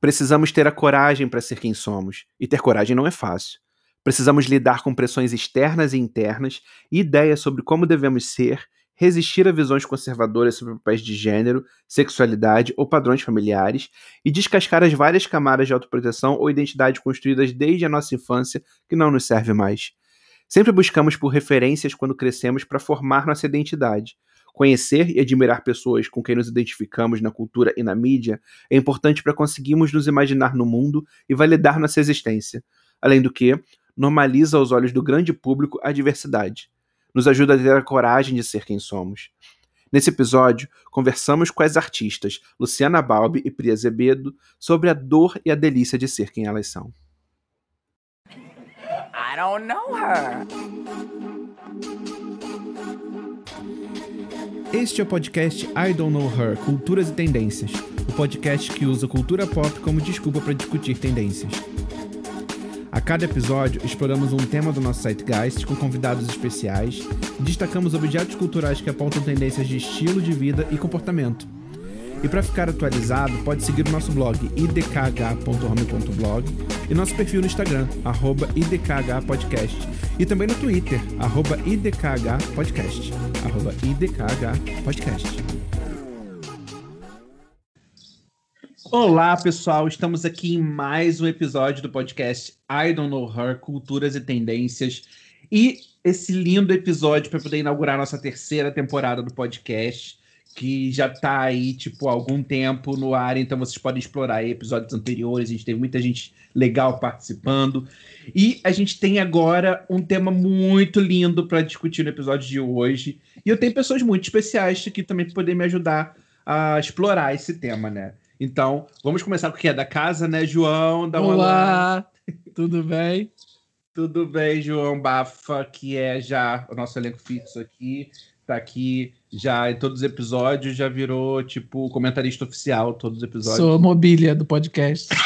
Precisamos ter a coragem para ser quem somos, e ter coragem não é fácil. Precisamos lidar com pressões externas e internas e ideias sobre como devemos ser, resistir a visões conservadoras sobre papéis de gênero, sexualidade ou padrões familiares e descascar as várias camadas de autoproteção ou identidade construídas desde a nossa infância que não nos serve mais. Sempre buscamos por referências quando crescemos para formar nossa identidade. Conhecer e admirar pessoas com quem nos identificamos na cultura e na mídia é importante para conseguirmos nos imaginar no mundo e validar nossa existência. Além do que, normaliza aos olhos do grande público a diversidade. Nos ajuda a ter a coragem de ser quem somos. Nesse episódio, conversamos com as artistas Luciana Balbi e Priya Zebedo sobre a dor e a delícia de ser quem elas são. I don't know her. Este é o podcast I Don't Know Her Culturas e Tendências o podcast que usa cultura pop como desculpa para discutir tendências. A cada episódio, exploramos um tema do nosso Zeitgeist com convidados especiais e destacamos objetos culturais que apontam tendências de estilo de vida e comportamento. E para ficar atualizado, pode seguir o nosso blog idkh.home.blog e nosso perfil no Instagram, idkhpodcast, e também no Twitter, idkhpodcast, idkhpodcast. Olá, pessoal, estamos aqui em mais um episódio do podcast I Don't Know Her, Culturas e Tendências, e esse lindo episódio para poder inaugurar nossa terceira temporada do podcast que já tá aí, tipo, há algum tempo no ar, então vocês podem explorar aí episódios anteriores, a gente teve muita gente legal participando. E a gente tem agora um tema muito lindo para discutir no episódio de hoje. E eu tenho pessoas muito especiais aqui também para poder me ajudar a explorar esse tema, né? Então, vamos começar com o que é da casa, né, João? Dá Olá, tudo bem? Tudo bem, João Bafa, que é já o nosso elenco fixo aqui tá aqui já em todos os episódios, já virou, tipo, comentarista oficial, todos os episódios. Sou mobília do podcast.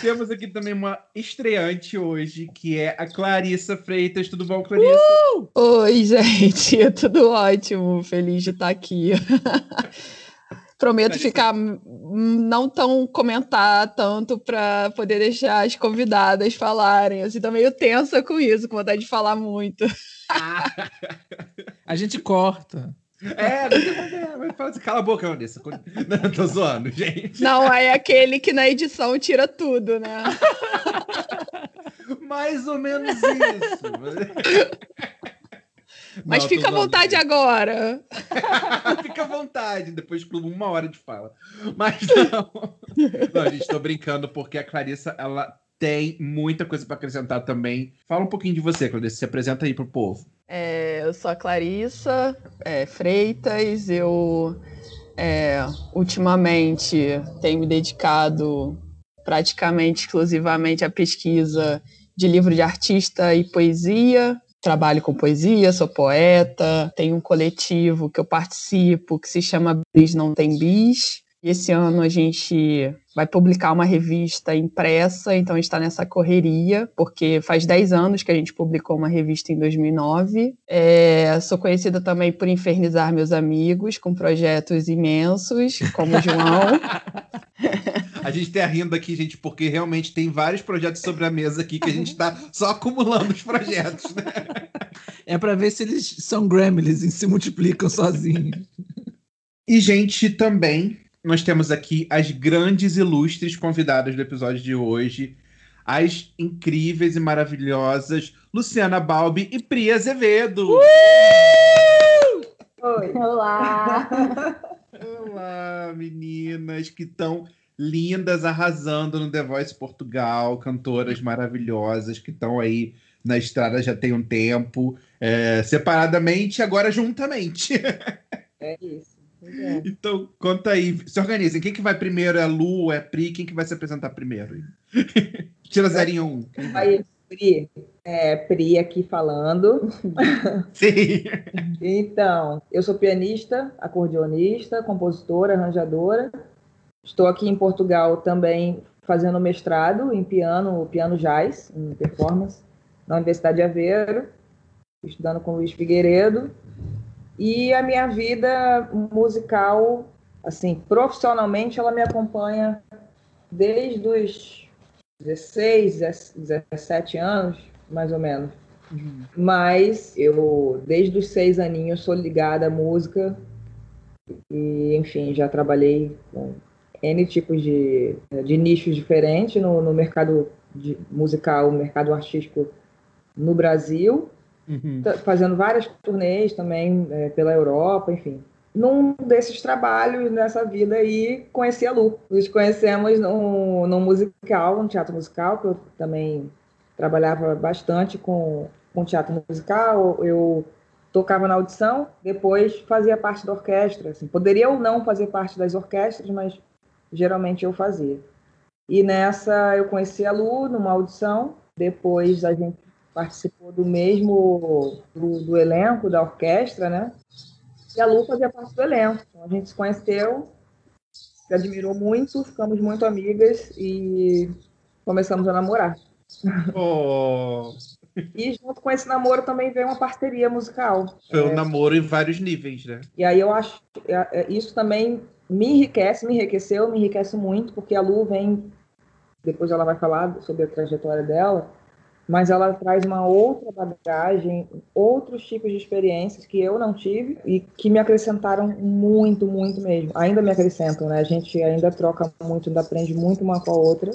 Temos aqui também uma estreante hoje, que é a Clarissa Freitas. Tudo bom, Clarissa? Uh! Oi, gente. Tudo ótimo. Feliz de estar aqui. Prometo ficar não tão comentar tanto para poder deixar as convidadas falarem. Eu estou meio tensa com isso, com vontade de falar muito. A gente corta. É, vai falar assim, cala a boca, Vanessa. Não, tô zoando, gente. Não, é aquele que na edição tira tudo, né? Mais ou menos isso. Mas não, fica à vontade agora. fica à vontade, depois de uma hora de fala. Mas não. Não, gente, tô brincando, porque a Clarissa, ela tem muita coisa para acrescentar também. Fala um pouquinho de você, Clarissa. Se apresenta aí pro povo. É, eu sou a Clarissa é, Freitas. Eu é, ultimamente tenho me dedicado praticamente exclusivamente à pesquisa de livro de artista e poesia. Trabalho com poesia, sou poeta, tenho um coletivo que eu participo que se chama Bis Não Tem Bis. E esse ano a gente vai publicar uma revista impressa, então está nessa correria, porque faz 10 anos que a gente publicou uma revista em 2009. É, sou conhecida também por infernizar meus amigos com projetos imensos, como o João. A gente está rindo aqui, gente, porque realmente tem vários projetos sobre a mesa aqui que a gente está só acumulando os projetos, né? É para ver se eles são gremlins e se multiplicam sozinhos. E, gente, também nós temos aqui as grandes ilustres convidadas do episódio de hoje, as incríveis e maravilhosas Luciana Balbi e Priya Azevedo. Uh! Oi, olá. Olá, meninas que estão lindas, arrasando no The Voice Portugal, cantoras maravilhosas que estão aí na estrada já tem um tempo, é, separadamente, agora juntamente. É isso. É. Então, conta aí, se organizem. Quem que vai primeiro? É Lu, é Pri? Quem que vai se apresentar primeiro? Tira zerinho um. Aí, Pri. É, Pri aqui falando. Sim. então, eu sou pianista, acordeonista, compositora, arranjadora. Estou aqui em Portugal também fazendo mestrado em piano, piano jazz, em performance, na Universidade de Aveiro, estudando com Luiz Figueiredo. E a minha vida musical assim, profissionalmente ela me acompanha desde os 16, 17 anos, mais ou menos. Uhum. Mas eu, desde os seis aninhos, sou ligada à música e, enfim, já trabalhei com N tipos de, de nichos diferentes no, no mercado de, musical, mercado artístico no Brasil, uhum. fazendo várias turnês também é, pela Europa, enfim. Num desses trabalhos, nessa vida aí, conheci a Lu. Nos conhecemos no, no musical, no teatro musical, que eu também trabalhava bastante com, com teatro musical. Eu tocava na audição, depois fazia parte da orquestra. Assim. Poderia ou não fazer parte das orquestras, mas geralmente eu fazia. E nessa eu conheci a Lu numa audição, depois a gente participou do mesmo do, do elenco da orquestra, né? E a Lu fazia parte do elenco. Então a gente se conheceu, se admirou muito, ficamos muito amigas e começamos a namorar. Oh. E junto com esse namoro também veio uma parceria musical. Foi um é... namoro em vários níveis, né? E aí eu acho é, é, isso também me enriquece, me enriqueceu, me enriquece muito, porque a Lu vem, depois ela vai falar sobre a trajetória dela, mas ela traz uma outra bagagem, outros tipos de experiências que eu não tive e que me acrescentaram muito, muito mesmo. Ainda me acrescentam, né? A gente ainda troca muito, ainda aprende muito uma com a outra.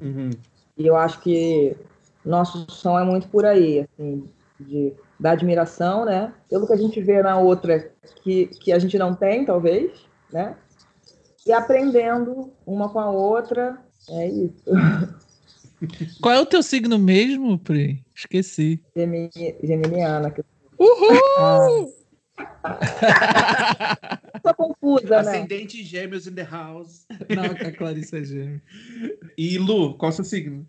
Uhum. E eu acho que nosso som é muito por aí, assim, de, da admiração, né? Pelo que a gente vê na outra que, que a gente não tem, talvez, né? E aprendendo uma com a outra, é isso. Qual é o teu signo mesmo, Pri? Esqueci. Geminiana. Uhul! Ah. Tô confusa, né? Ascendente gêmeos in the house. Não, a Clarice é gêmeo. E Lu, qual é o seu signo?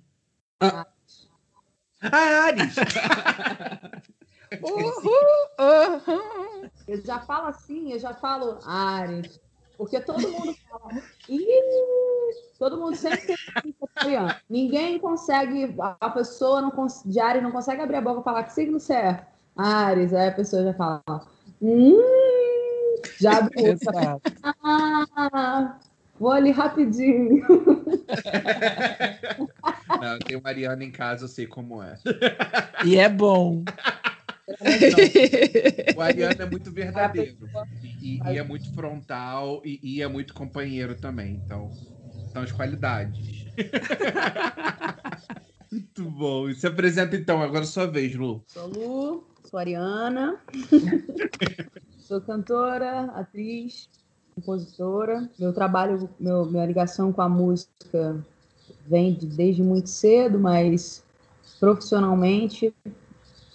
Ah, ah Ares! Uhul, uhul. Eu já falo assim, eu já falo Ares. Porque todo mundo fala. todo mundo sempre tem Ninguém consegue. A pessoa não, de Ares não consegue abrir a boca e falar que signo você é. Ares, aí a pessoa já fala. Hum, já abriu. ah, vou ali rapidinho. Não, eu tenho Mariana em casa, eu sei como é. E é bom. O Ariano é muito verdadeiro. E, e, é muito frontal e, e, é muito companheiro também. Então, são as qualidades. muito bom. E se apresenta então, agora é sua vez, Lu. Sou Lu, sou Ariana. sou cantora, atriz, compositora. Meu trabalho, meu, minha ligação com a música vem de, desde muito cedo, mas profissionalmente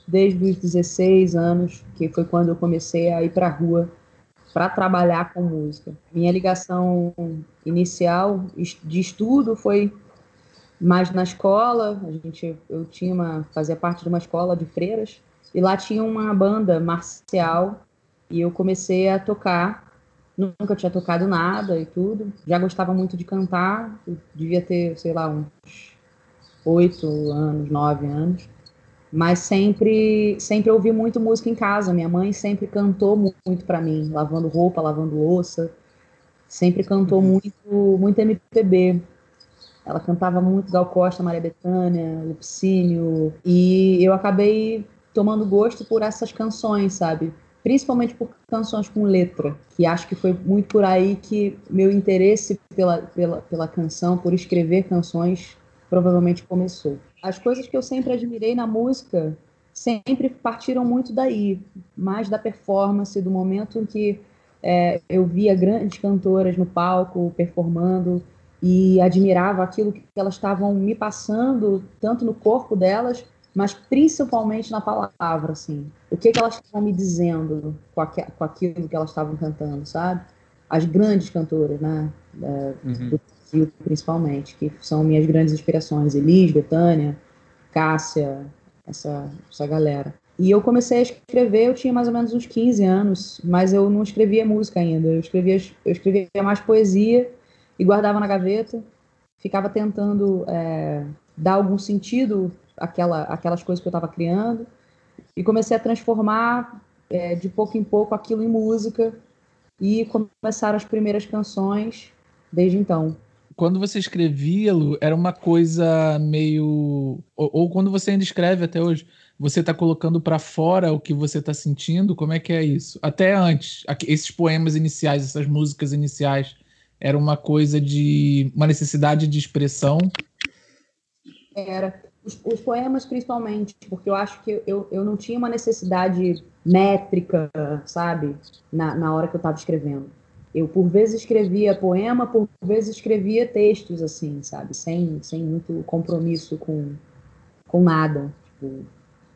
desde os 16 anos, que foi quando eu comecei a ir para a rua para trabalhar com música. Minha ligação inicial de estudo foi mais na escola. A gente, eu tinha uma, fazia parte de uma escola de freiras e lá tinha uma banda marcial e eu comecei a tocar. Nunca tinha tocado nada e tudo. Já gostava muito de cantar. Devia ter, sei lá, uns oito anos, nove anos mas sempre sempre ouvi muito música em casa. Minha mãe sempre cantou muito para mim, lavando roupa, lavando louça. Sempre cantou uhum. muito muito MPB. Ela cantava muito Gal Costa, Maria Bethânia, Lupicínio, e eu acabei tomando gosto por essas canções, sabe? Principalmente por canções com letra, que acho que foi muito por aí que meu interesse pela, pela, pela canção, por escrever canções, provavelmente começou as coisas que eu sempre admirei na música sempre partiram muito daí, mais da performance, do momento em que é, eu via grandes cantoras no palco performando e admirava aquilo que elas estavam me passando, tanto no corpo delas, mas principalmente na palavra, assim. O que, que elas estavam me dizendo com, aqu com aquilo que elas estavam cantando, sabe? As grandes cantoras, né? É, uhum. Principalmente, que são minhas grandes inspirações, Elis, Betânia, Cássia, essa, essa galera. E eu comecei a escrever, eu tinha mais ou menos uns 15 anos, mas eu não escrevia música ainda. Eu escrevia, eu escrevia mais poesia e guardava na gaveta. Ficava tentando é, dar algum sentido àquela, àquelas coisas que eu estava criando. E comecei a transformar é, de pouco em pouco aquilo em música e começaram as primeiras canções desde então. Quando você escrevia, Lu, era uma coisa meio. Ou, ou quando você ainda escreve até hoje, você está colocando para fora o que você está sentindo? Como é que é isso? Até antes, esses poemas iniciais, essas músicas iniciais, era uma coisa de. uma necessidade de expressão? Era. Os, os poemas, principalmente, porque eu acho que eu, eu não tinha uma necessidade métrica, sabe, na, na hora que eu estava escrevendo. Eu, por vezes, escrevia poema, por vezes, escrevia textos, assim, sabe, sem, sem muito compromisso com, com nada. Tipo,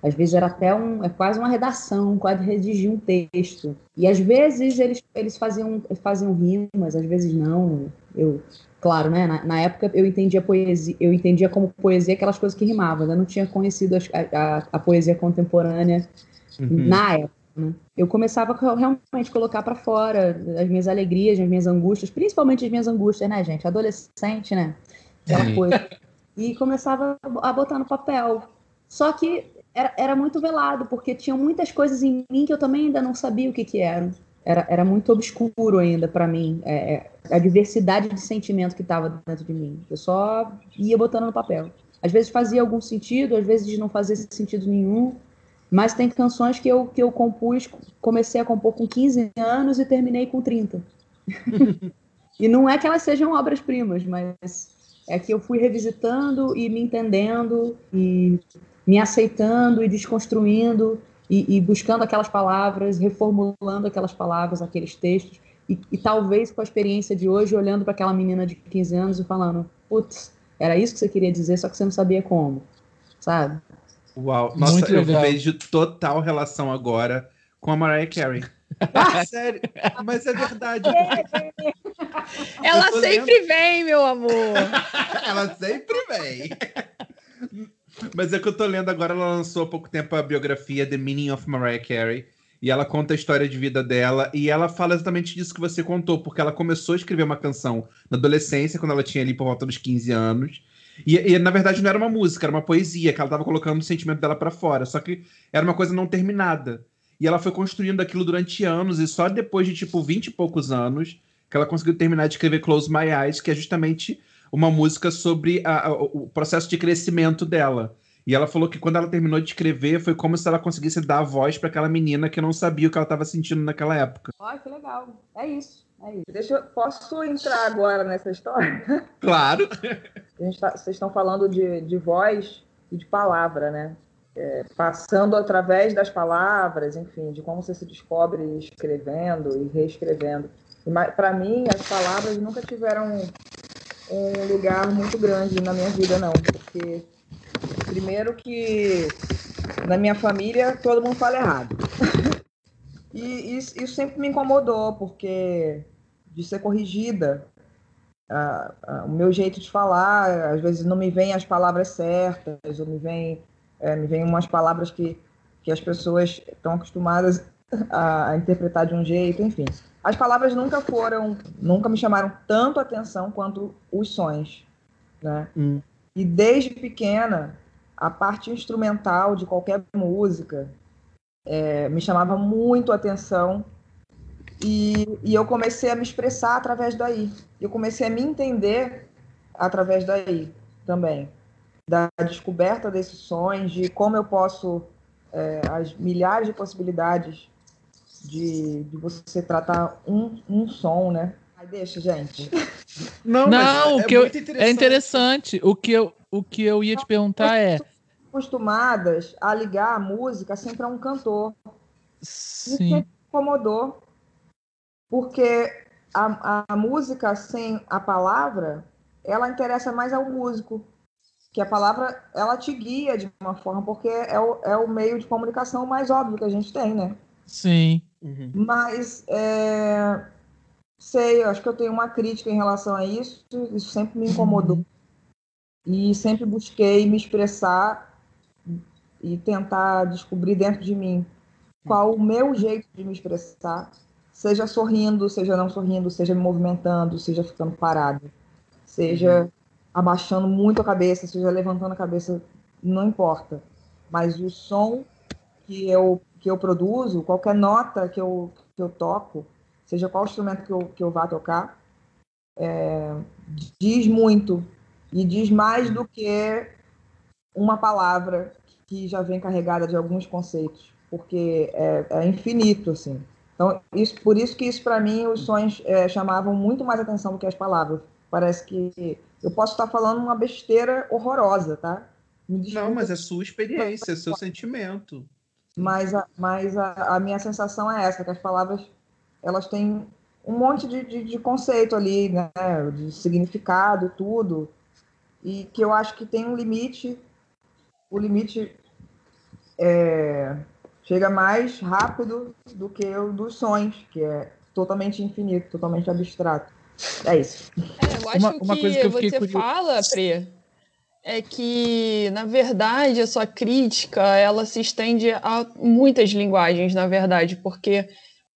às vezes era até um, é quase uma redação, quase redigir um texto. E às vezes eles, eles faziam, faziam rimas, às vezes não. Eu, claro, né? Na, na, época eu entendia poesia, eu entendia como poesia aquelas coisas que rimavam. Eu não tinha conhecido a, a, a poesia contemporânea uhum. na época. Né? Eu começava a realmente colocar para fora as minhas alegrias, as minhas angústias, principalmente as minhas angústias, né, gente? Adolescente, né? Aquela coisa. E começava a botar no papel. Só que era, era muito velado, porque tinha muitas coisas em mim que eu também ainda não sabia o que, que eram. Era, era muito obscuro ainda para mim, é, é, a diversidade de sentimento que estava dentro de mim. Eu só ia botando no papel. Às vezes fazia algum sentido, às vezes não fazia sentido nenhum, mas tem canções que eu, que eu compus, comecei a compor com 15 anos e terminei com 30. e não é que elas sejam obras-primas, mas é que eu fui revisitando e me entendendo e me aceitando e desconstruindo e, e, buscando aquelas palavras, reformulando aquelas palavras, aqueles textos, e, e talvez com a experiência de hoje, olhando para aquela menina de 15 anos e falando: putz, era isso que você queria dizer, só que você não sabia como, sabe? Uau, nossa, Muito eu legal. vejo total relação agora com a Mariah Carey. Ah, sério, mas é verdade. Ela sempre lendo... vem, meu amor. Ela sempre vem. Mas é que eu tô lendo agora, ela lançou há pouco tempo a biografia The Meaning of Mariah Carey. E ela conta a história de vida dela. E ela fala exatamente disso que você contou, porque ela começou a escrever uma canção na adolescência, quando ela tinha ali por volta dos 15 anos. E, e na verdade não era uma música, era uma poesia, que ela tava colocando o sentimento dela para fora. Só que era uma coisa não terminada. E ela foi construindo aquilo durante anos, e só depois de tipo 20 e poucos anos que ela conseguiu terminar de escrever Close My Eyes, que é justamente uma música sobre a, a, o processo de crescimento dela. E ela falou que quando ela terminou de escrever, foi como se ela conseguisse dar a voz para aquela menina que não sabia o que ela estava sentindo naquela época. Olha, que legal. É isso. É isso. Deixa eu, posso entrar agora nessa história? Claro. Tá, vocês estão falando de, de voz e de palavra, né? É, passando através das palavras, enfim, de como você se descobre escrevendo e reescrevendo. Para mim, as palavras nunca tiveram um lugar muito grande na minha vida, não. Porque, primeiro, que na minha família todo mundo fala errado. e isso, isso, sempre me incomodou, porque de ser corrigida, o meu jeito de falar, às vezes não me vem as palavras certas, ou me vem, é, me vem umas palavras que, que as pessoas estão acostumadas a, a interpretar de um jeito, enfim. As palavras nunca foram, nunca me chamaram tanto atenção quanto os sons, né? Hum. E desde pequena, a parte instrumental de qualquer música é, me chamava muito atenção e, e eu comecei a me expressar através daí. Eu comecei a me entender através daí também. Da descoberta desses sons, de como eu posso, é, as milhares de possibilidades de, de você tratar um, um som, né? Aí deixa, gente. Não, Não o é, que é, eu, interessante. é interessante. O que, eu, o que eu ia te perguntar é. Acostumadas a ligar a música sempre a um cantor. Sim. Isso incomodou. Porque a, a música sem a palavra, ela interessa mais ao músico. Que a palavra, ela te guia de uma forma, porque é o, é o meio de comunicação mais óbvio que a gente tem, né? Sim. Uhum. Mas é, sei, acho que eu tenho uma crítica em relação a isso. Isso sempre me incomodou. Uhum. E sempre busquei me expressar e tentar descobrir dentro de mim qual o meu jeito de me expressar, seja sorrindo, seja não sorrindo, seja me movimentando, seja ficando parado, seja uhum. abaixando muito a cabeça, seja levantando a cabeça, não importa. Mas o som que eu que eu produzo, qualquer nota que eu, que eu toco, seja qual instrumento que eu, que eu vá tocar, é, diz muito e diz mais do que uma palavra que já vem carregada de alguns conceitos, porque é, é infinito, assim. Então, isso, por isso que isso, para mim, os sonhos é, chamavam muito mais atenção do que as palavras. Parece que eu posso estar falando uma besteira horrorosa, tá? Não, mas é sua experiência, é seu sentimento. Mas, a, mas a, a, minha sensação é essa, que as palavras elas têm um monte de, de, de conceito ali, né? De significado, tudo. E que eu acho que tem um limite. O limite é, chega mais rápido do que o dos sonhos, que é totalmente infinito, totalmente abstrato. É isso. É, eu acho uma, uma que, coisa que você curioso. fala, Pre, é que, na verdade, a sua crítica ela se estende a muitas linguagens, na verdade, porque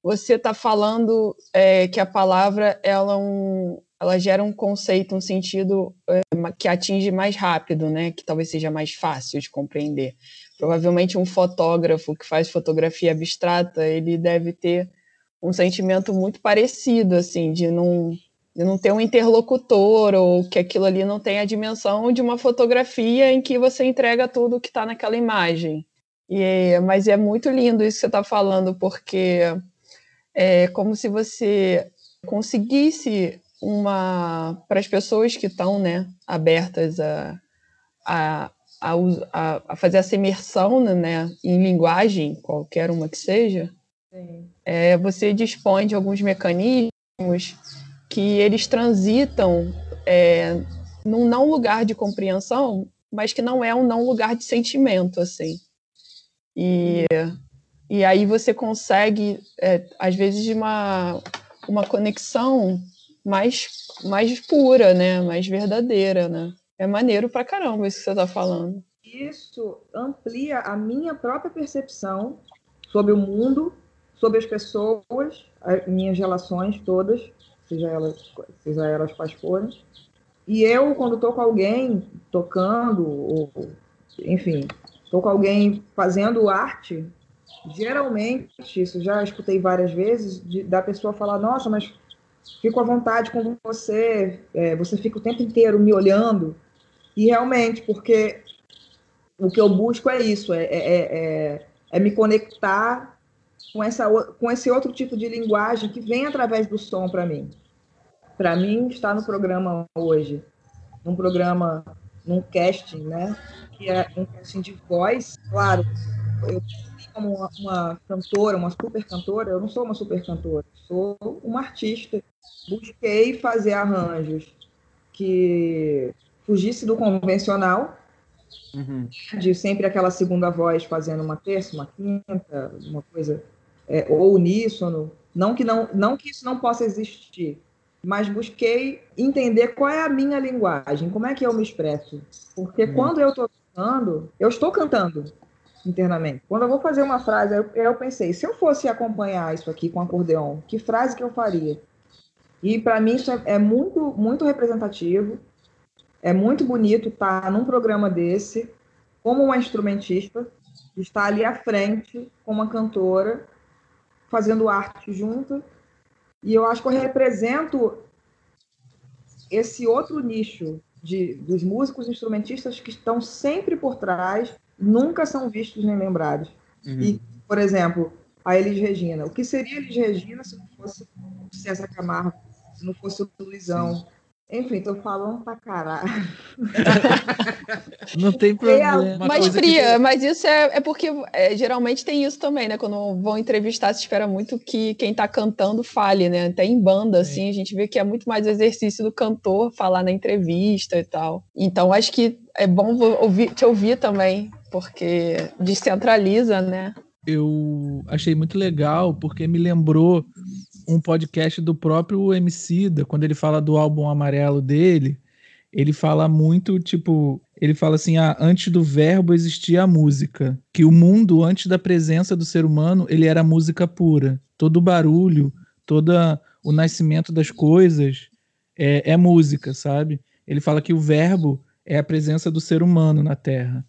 você está falando é, que a palavra ela, um, ela gera um conceito, um sentido é, que atinge mais rápido, né? Que talvez seja mais fácil de compreender provavelmente um fotógrafo que faz fotografia abstrata, ele deve ter um sentimento muito parecido, assim, de não, de não ter um interlocutor ou que aquilo ali não tem a dimensão de uma fotografia em que você entrega tudo que está naquela imagem. E, mas é muito lindo isso que você está falando, porque é como se você conseguisse uma para as pessoas que estão né, abertas a, a, a, a, a fazer essa imersão né, em linguagem, qualquer uma que seja, é, você dispõe de alguns mecanismos que eles transitam é, num não lugar de compreensão, mas que não é um não lugar de sentimento, assim. E, e aí você consegue, é, às vezes, uma, uma conexão mais, mais pura, né? Mais verdadeira, né? É maneiro pra caramba isso que você tá falando. Isso amplia a minha própria percepção sobre o mundo, sobre as pessoas, as minhas relações todas, seja elas, seja elas quais forem. E eu, quando estou com alguém tocando, ou, enfim, estou com alguém fazendo arte, geralmente, isso já escutei várias vezes, de, da pessoa falar, nossa, mas fico à vontade com você, é, você fica o tempo inteiro me olhando. E realmente, porque o que eu busco é isso, é, é, é, é me conectar com, essa, com esse outro tipo de linguagem que vem através do som para mim. Para mim, estar no programa hoje, num programa, num casting, né? Que é um casting de voz, claro, eu como uma, uma, cantora, uma super cantora, eu não sou uma super cantora, sou uma artista. Busquei fazer arranjos que fugisse do convencional, uhum. de sempre aquela segunda voz fazendo uma terça, uma quinta, uma coisa, é, ou uníssono. Não que, não, não que isso não possa existir, mas busquei entender qual é a minha linguagem, como é que eu me expresso. Porque uhum. quando eu estou cantando, eu estou cantando internamente. Quando eu vou fazer uma frase, eu, eu pensei, se eu fosse acompanhar isso aqui com acordeon, que frase que eu faria? E para mim isso é, é, muito, muito representativo. É muito bonito estar num programa desse, como uma instrumentista, estar ali à frente com uma cantora, fazendo arte junto. E eu acho que eu represento esse outro nicho de, dos músicos instrumentistas que estão sempre por trás, nunca são vistos nem lembrados. Uhum. E, por exemplo, a Elis Regina. O que seria Elis Regina se não fosse o César Camargo, se não fosse o Luizão? Sim enfim, tô falando pra caralho. Não tem problema. mas, Fria, que... mas isso é, é porque é, geralmente tem isso também, né? Quando vão entrevistar, se espera muito que quem tá cantando fale, né? Até em banda, assim, a gente vê que é muito mais exercício do cantor falar na entrevista e tal. Então, acho que é bom ouvir, te ouvir também, porque descentraliza, né? Eu achei muito legal, porque me lembrou um podcast do próprio Emicida, quando ele fala do álbum amarelo dele, ele fala muito, tipo, ele fala assim, ah, antes do verbo existia a música, que o mundo antes da presença do ser humano, ele era música pura. Todo o barulho, todo o nascimento das coisas é, é música, sabe? Ele fala que o verbo é a presença do ser humano na Terra.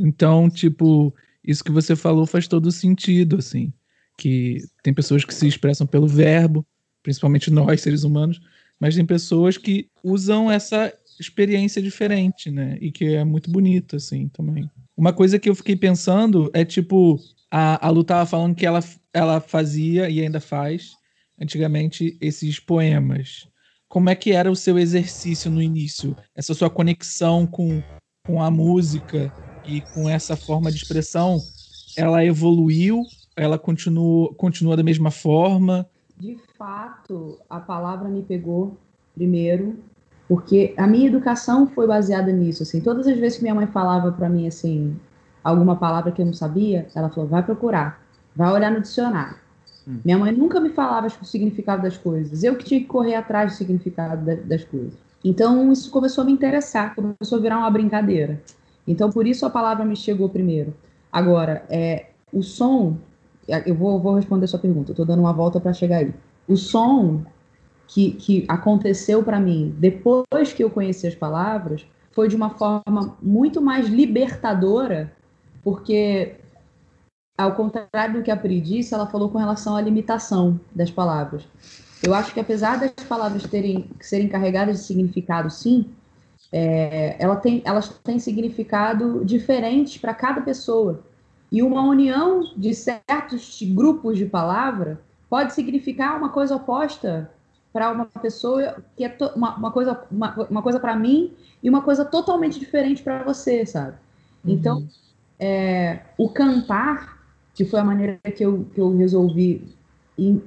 Então, tipo, isso que você falou faz todo sentido, assim que tem pessoas que se expressam pelo verbo, principalmente nós, seres humanos, mas tem pessoas que usam essa experiência diferente, né? E que é muito bonito, assim, também. Uma coisa que eu fiquei pensando é, tipo, a, a Lu tava falando que ela, ela fazia e ainda faz, antigamente, esses poemas. Como é que era o seu exercício no início? Essa sua conexão com, com a música e com essa forma de expressão, ela evoluiu? Ela continua, continua da mesma forma? De fato, a palavra me pegou primeiro, porque a minha educação foi baseada nisso. Assim, todas as vezes que minha mãe falava para mim assim alguma palavra que eu não sabia, ela falou: vai procurar, vai olhar no dicionário. Hum. Minha mãe nunca me falava o significado das coisas. Eu que tinha que correr atrás do significado das coisas. Então isso começou a me interessar, começou a virar uma brincadeira. Então por isso a palavra me chegou primeiro. Agora, é, o som eu vou, vou responder sua pergunta, estou dando uma volta para chegar aí. O som que, que aconteceu para mim depois que eu conheci as palavras foi de uma forma muito mais libertadora, porque, ao contrário do que a Pri disse, ela falou com relação à limitação das palavras. Eu acho que apesar das palavras terem serem carregadas de significado, sim, é, ela tem, elas têm significado diferente para cada pessoa. E uma união de certos grupos de palavra pode significar uma coisa oposta para uma pessoa que é uma, uma, coisa uma, uma coisa para mim e uma coisa totalmente diferente para você, sabe? Uhum. Então, é, o cantar, que foi a maneira que eu, que eu resolvi,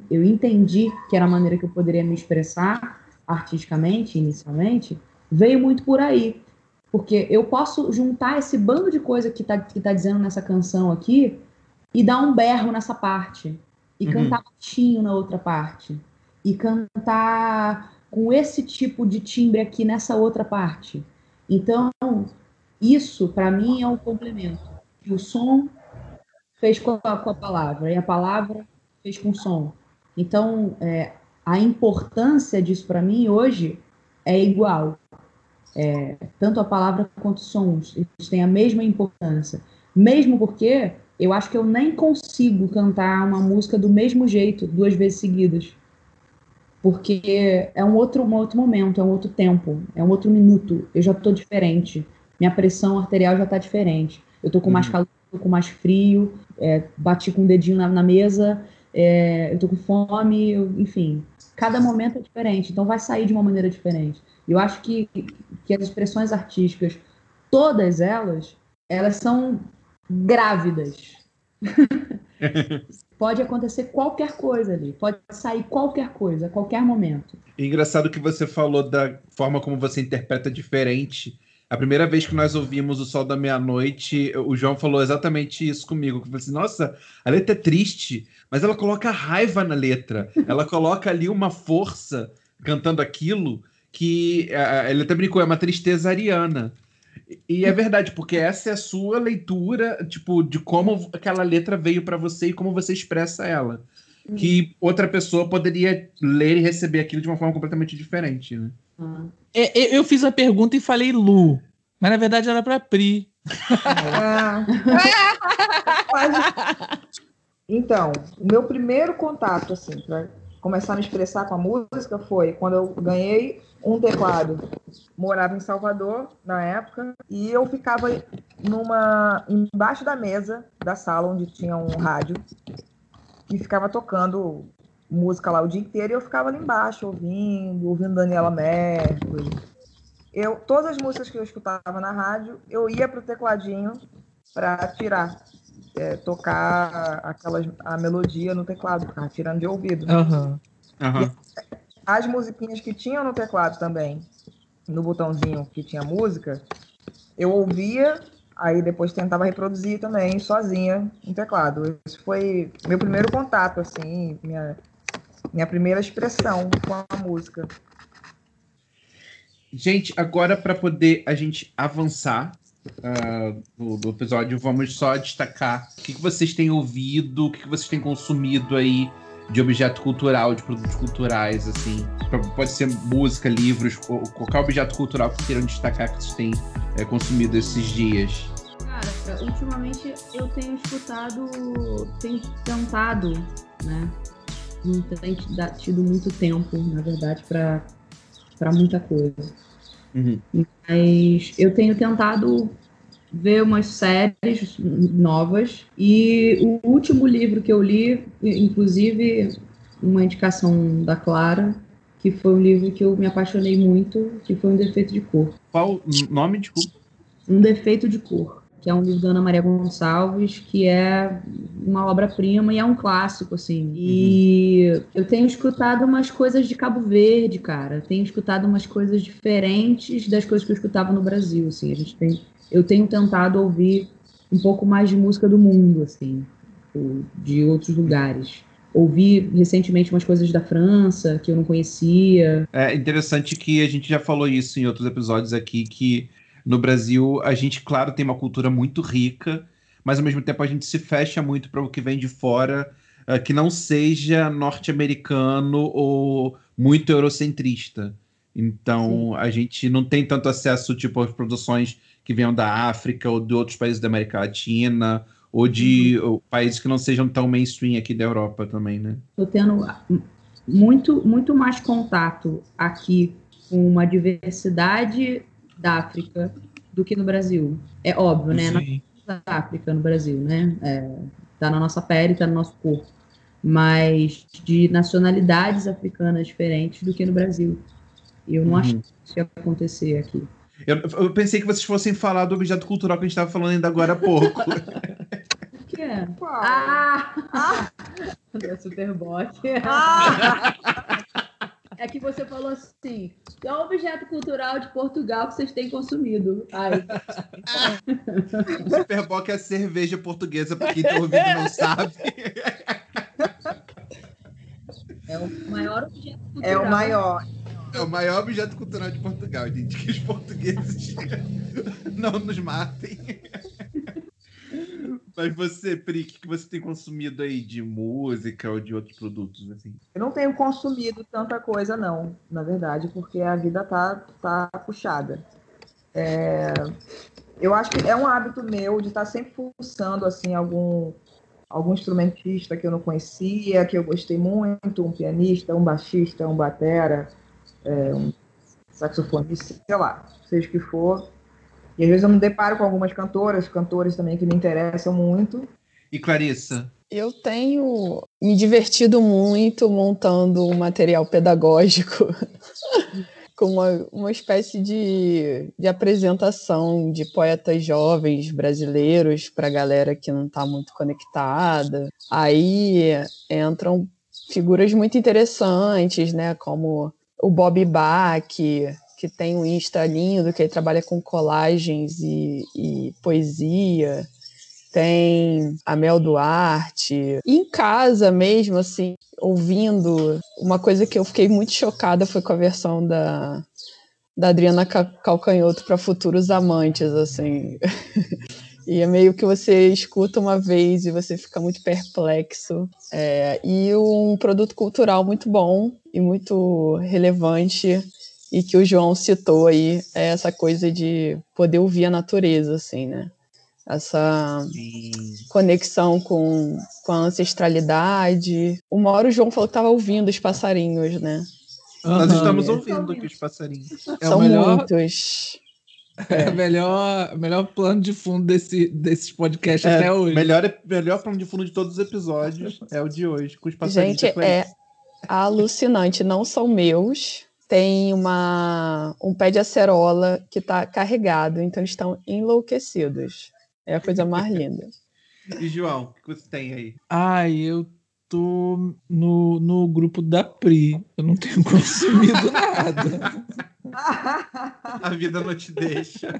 eu entendi que era a maneira que eu poderia me expressar artisticamente, inicialmente, veio muito por aí. Porque eu posso juntar esse bando de coisa que tá, que tá dizendo nessa canção aqui e dar um berro nessa parte. E uhum. cantar baixinho na outra parte. E cantar com esse tipo de timbre aqui nessa outra parte. Então, isso para mim é um complemento. O som fez com a, com a, palavra e a palavra fez com o som. Então, é, a importância disso para mim hoje é igual. É, tanto a palavra quanto os sons, eles têm a mesma importância. Mesmo porque eu acho que eu nem consigo cantar uma música do mesmo jeito duas vezes seguidas. Porque é um outro, um outro momento, é um outro tempo, é um outro minuto. Eu já estou diferente. Minha pressão arterial já está diferente. Eu estou com mais uhum. calor, tô com mais frio, é, bati com o um dedinho na, na mesa, é, eu estou com fome, eu, enfim. Cada momento é diferente, então vai sair de uma maneira diferente. Eu acho que, que as expressões artísticas, todas elas, elas são grávidas. pode acontecer qualquer coisa ali, pode sair qualquer coisa, a qualquer momento. É engraçado que você falou da forma como você interpreta diferente. A primeira vez que nós ouvimos o Sol da Meia-Noite, o João falou exatamente isso comigo. Eu falei assim, nossa, a letra é triste, mas ela coloca raiva na letra. Ela coloca ali uma força cantando aquilo que uh, ele até brincou, é uma tristeza ariana. E é verdade, porque essa é a sua leitura, tipo, de como aquela letra veio para você e como você expressa ela. Uhum. Que outra pessoa poderia ler e receber aquilo de uma forma completamente diferente, né? Uhum. É, eu fiz a pergunta e falei Lu, mas na verdade era para Pri. Ah. então, o meu primeiro contato, assim, para começar a me expressar com a música foi quando eu ganhei um teclado. Morava em Salvador na época e eu ficava numa embaixo da mesa da sala onde tinha um rádio e ficava tocando música lá o dia inteiro e eu ficava ali embaixo ouvindo, ouvindo Daniela Mercury. Eu todas as músicas que eu escutava na rádio, eu ia pro tecladinho para tirar é, tocar aquelas, a melodia no teclado, ficava tirando de ouvido. Uhum. Uhum as musiquinhas que tinham no teclado também, no botãozinho que tinha música, eu ouvia, aí depois tentava reproduzir também sozinha no teclado. Esse foi meu primeiro contato, assim, minha, minha primeira expressão com a música. Gente, agora para poder a gente avançar uh, do, do, episódio, vamos só destacar o que, que vocês têm ouvido, o que, que vocês têm consumido aí de objeto cultural, de produtos culturais, assim. Pode ser música, livros, qualquer objeto cultural que queiram destacar que vocês têm é, consumido esses dias. Cara, ultimamente eu tenho escutado, tenho cantado, né? Não tem tido muito tempo, na verdade, para muita coisa. Uhum. Mas eu tenho tentado ver umas séries novas e o último livro que eu li, inclusive uma indicação da Clara, que foi um livro que eu me apaixonei muito, que foi Um Defeito de Cor. Qual nome, desculpa? Um Defeito de Cor, que é um livro da Ana Maria Gonçalves, que é uma obra-prima e é um clássico, assim. E uhum. eu tenho escutado umas coisas de Cabo Verde, cara. Tenho escutado umas coisas diferentes das coisas que eu escutava no Brasil, assim. A gente tem... Eu tenho tentado ouvir um pouco mais de música do mundo, assim, de outros lugares. Ouvi recentemente umas coisas da França que eu não conhecia. É interessante que a gente já falou isso em outros episódios aqui, que no Brasil a gente, claro, tem uma cultura muito rica, mas ao mesmo tempo a gente se fecha muito para o que vem de fora, uh, que não seja norte-americano ou muito eurocentrista. Então Sim. a gente não tem tanto acesso tipo às produções que venham da África ou de outros países da América Latina ou de uhum. países que não sejam tão mainstream aqui da Europa também, né? Estou tendo muito, muito mais contato aqui com uma diversidade da África do que no Brasil. É óbvio, né? Sim. Na África, no Brasil, né? É, tá na nossa pele, tá no nosso corpo. Mas de nacionalidades africanas diferentes do que no Brasil. E eu não uhum. acho que isso ia acontecer aqui. Eu, eu, pensei que vocês fossem falar do objeto cultural que a gente estava falando ainda agora há pouco. o que é? Ah! ah! Do Superbot. Ah! É que você falou assim: é um objeto cultural de Portugal que vocês têm consumido. Ai. Superboc é cerveja portuguesa, para quem está ouvindo não sabe. É o maior objeto cultural. É o maior. É o maior objeto cultural de Portugal, gente. Que os portugueses não nos matem. Mas você, Pri, o que você tem consumido aí de música ou de outros produtos? assim? Eu não tenho consumido tanta coisa, não, na verdade, porque a vida tá, tá puxada. É... Eu acho que é um hábito meu de estar sempre pulsando assim, algum, algum instrumentista que eu não conhecia, que eu gostei muito, um pianista, um baixista, um batera, é, um saxofonista, sei lá, seja o que for. E às vezes eu me deparo com algumas cantoras, cantores também que me interessam muito. E Clarissa? Eu tenho me divertido muito montando um material pedagógico com uma, uma espécie de, de apresentação de poetas jovens brasileiros para a galera que não está muito conectada. Aí entram figuras muito interessantes, né, como o Bob Bach, que tem um Insta lindo, que ele trabalha com colagens e, e poesia. Tem a Mel Duarte. Em casa mesmo, assim, ouvindo, uma coisa que eu fiquei muito chocada foi com a versão da, da Adriana Calcanhoto para Futuros Amantes, assim. E é meio que você escuta uma vez e você fica muito perplexo. É, e um produto cultural muito bom e muito relevante e que o João citou aí é essa coisa de poder ouvir a natureza, assim, né? Essa Sim. conexão com, com a ancestralidade. Uma hora o João falou que estava ouvindo os passarinhos, né? Uhum. Nós estamos ouvindo aqui os passarinhos. É São melhor... muitos. É o melhor, melhor plano de fundo desse, desses podcasts é, até hoje. Melhor, melhor plano de fundo de todos os episódios é o de hoje, com os passarinhos. Gente, é alucinante. Não são meus. Tem uma, um pé de acerola que está carregado, então eles estão enlouquecidos. É a coisa mais linda. E João, o que você tem aí? Ai, eu tô no, no grupo da Pri. Eu não tenho consumido nada. A vida não te deixa.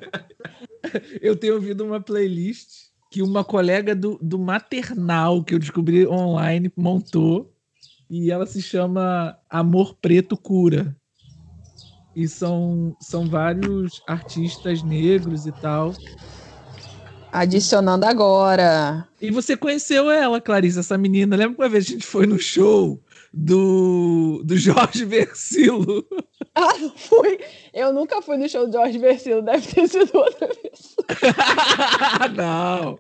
Eu tenho ouvido uma playlist que uma colega do, do maternal que eu descobri online montou e ela se chama Amor Preto Cura. E são, são vários artistas negros e tal. Adicionando agora. E você conheceu ela, Clarice, essa menina. Lembra que uma vez a gente foi no show do, do Jorge Versilo? Ah, não fui. Eu nunca fui no show do Jorge Versilo, deve ter sido outra vez. não,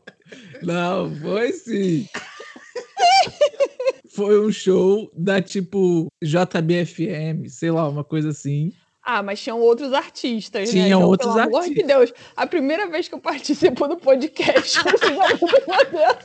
não, foi sim. foi um show da tipo JBFM, sei lá, uma coisa assim. Ah, mas tinham outros artistas, né? Tinham Então, outros pelo amor de artistas. Deus, a primeira vez que eu participo do podcast, você já uma.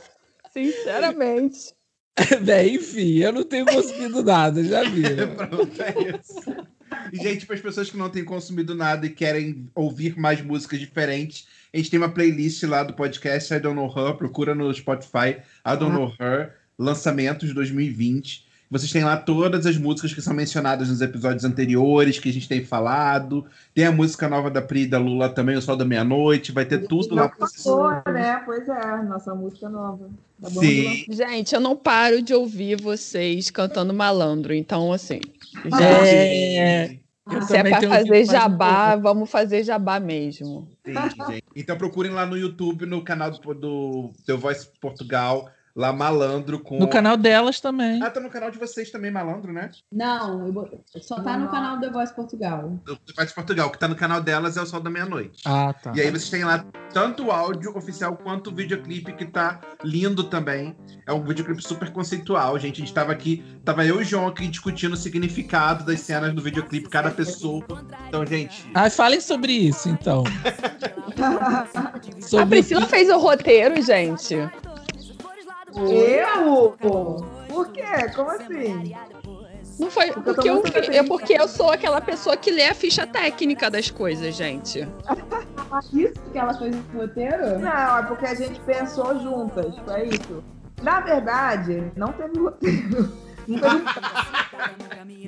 Sinceramente. Bem, enfim, eu não tenho conseguido nada, já vi. Pronto, é isso. E, gente, para as pessoas que não têm consumido nada e querem ouvir mais músicas diferentes, a gente tem uma playlist lá do podcast I Don't Know Her, procura no Spotify I Don't Know Her, lançamentos 2020. Vocês têm lá todas as músicas que são mencionadas nos episódios anteriores, que a gente tem falado. Tem a música nova da Pri e da Lula também, O Sol da Meia-Noite. Vai ter tudo lá pra vocês. passou, né? Pois é, nossa música nova. Tá? Sim. Gente, eu não paro de ouvir vocês cantando malandro. Então, assim, É, eu se é tenho fazer jabá, vamos fazer jabá mesmo. Sim. Então procurem lá no YouTube, no canal do, do The Voice Portugal, lá Malandro com. No canal delas também. Ah, tá no canal de vocês também, Malandro, né? Não, só tá no canal do The Voice Portugal. Do The Voice Portugal, que tá no canal delas é o Sol da Meia-Noite. Ah, tá. E aí vocês têm lá tanto o áudio oficial quanto o videoclipe que tá lindo também. É um videoclipe super conceitual, gente. A gente tava aqui, tava eu e o João aqui discutindo o significado das cenas do videoclipe, cada pessoa. Então, gente, Ah, falem sobre isso, então. A Sobre Priscila fez o roteiro, gente. Eu? Por quê? Como assim? Não foi Porque eu porque é porque eu sou aquela pessoa que lê a ficha técnica das coisas, gente. Isso que ela fez no roteiro? Não, é porque a gente pensou juntas, foi isso. Na verdade, não teve roteiro. Não teve...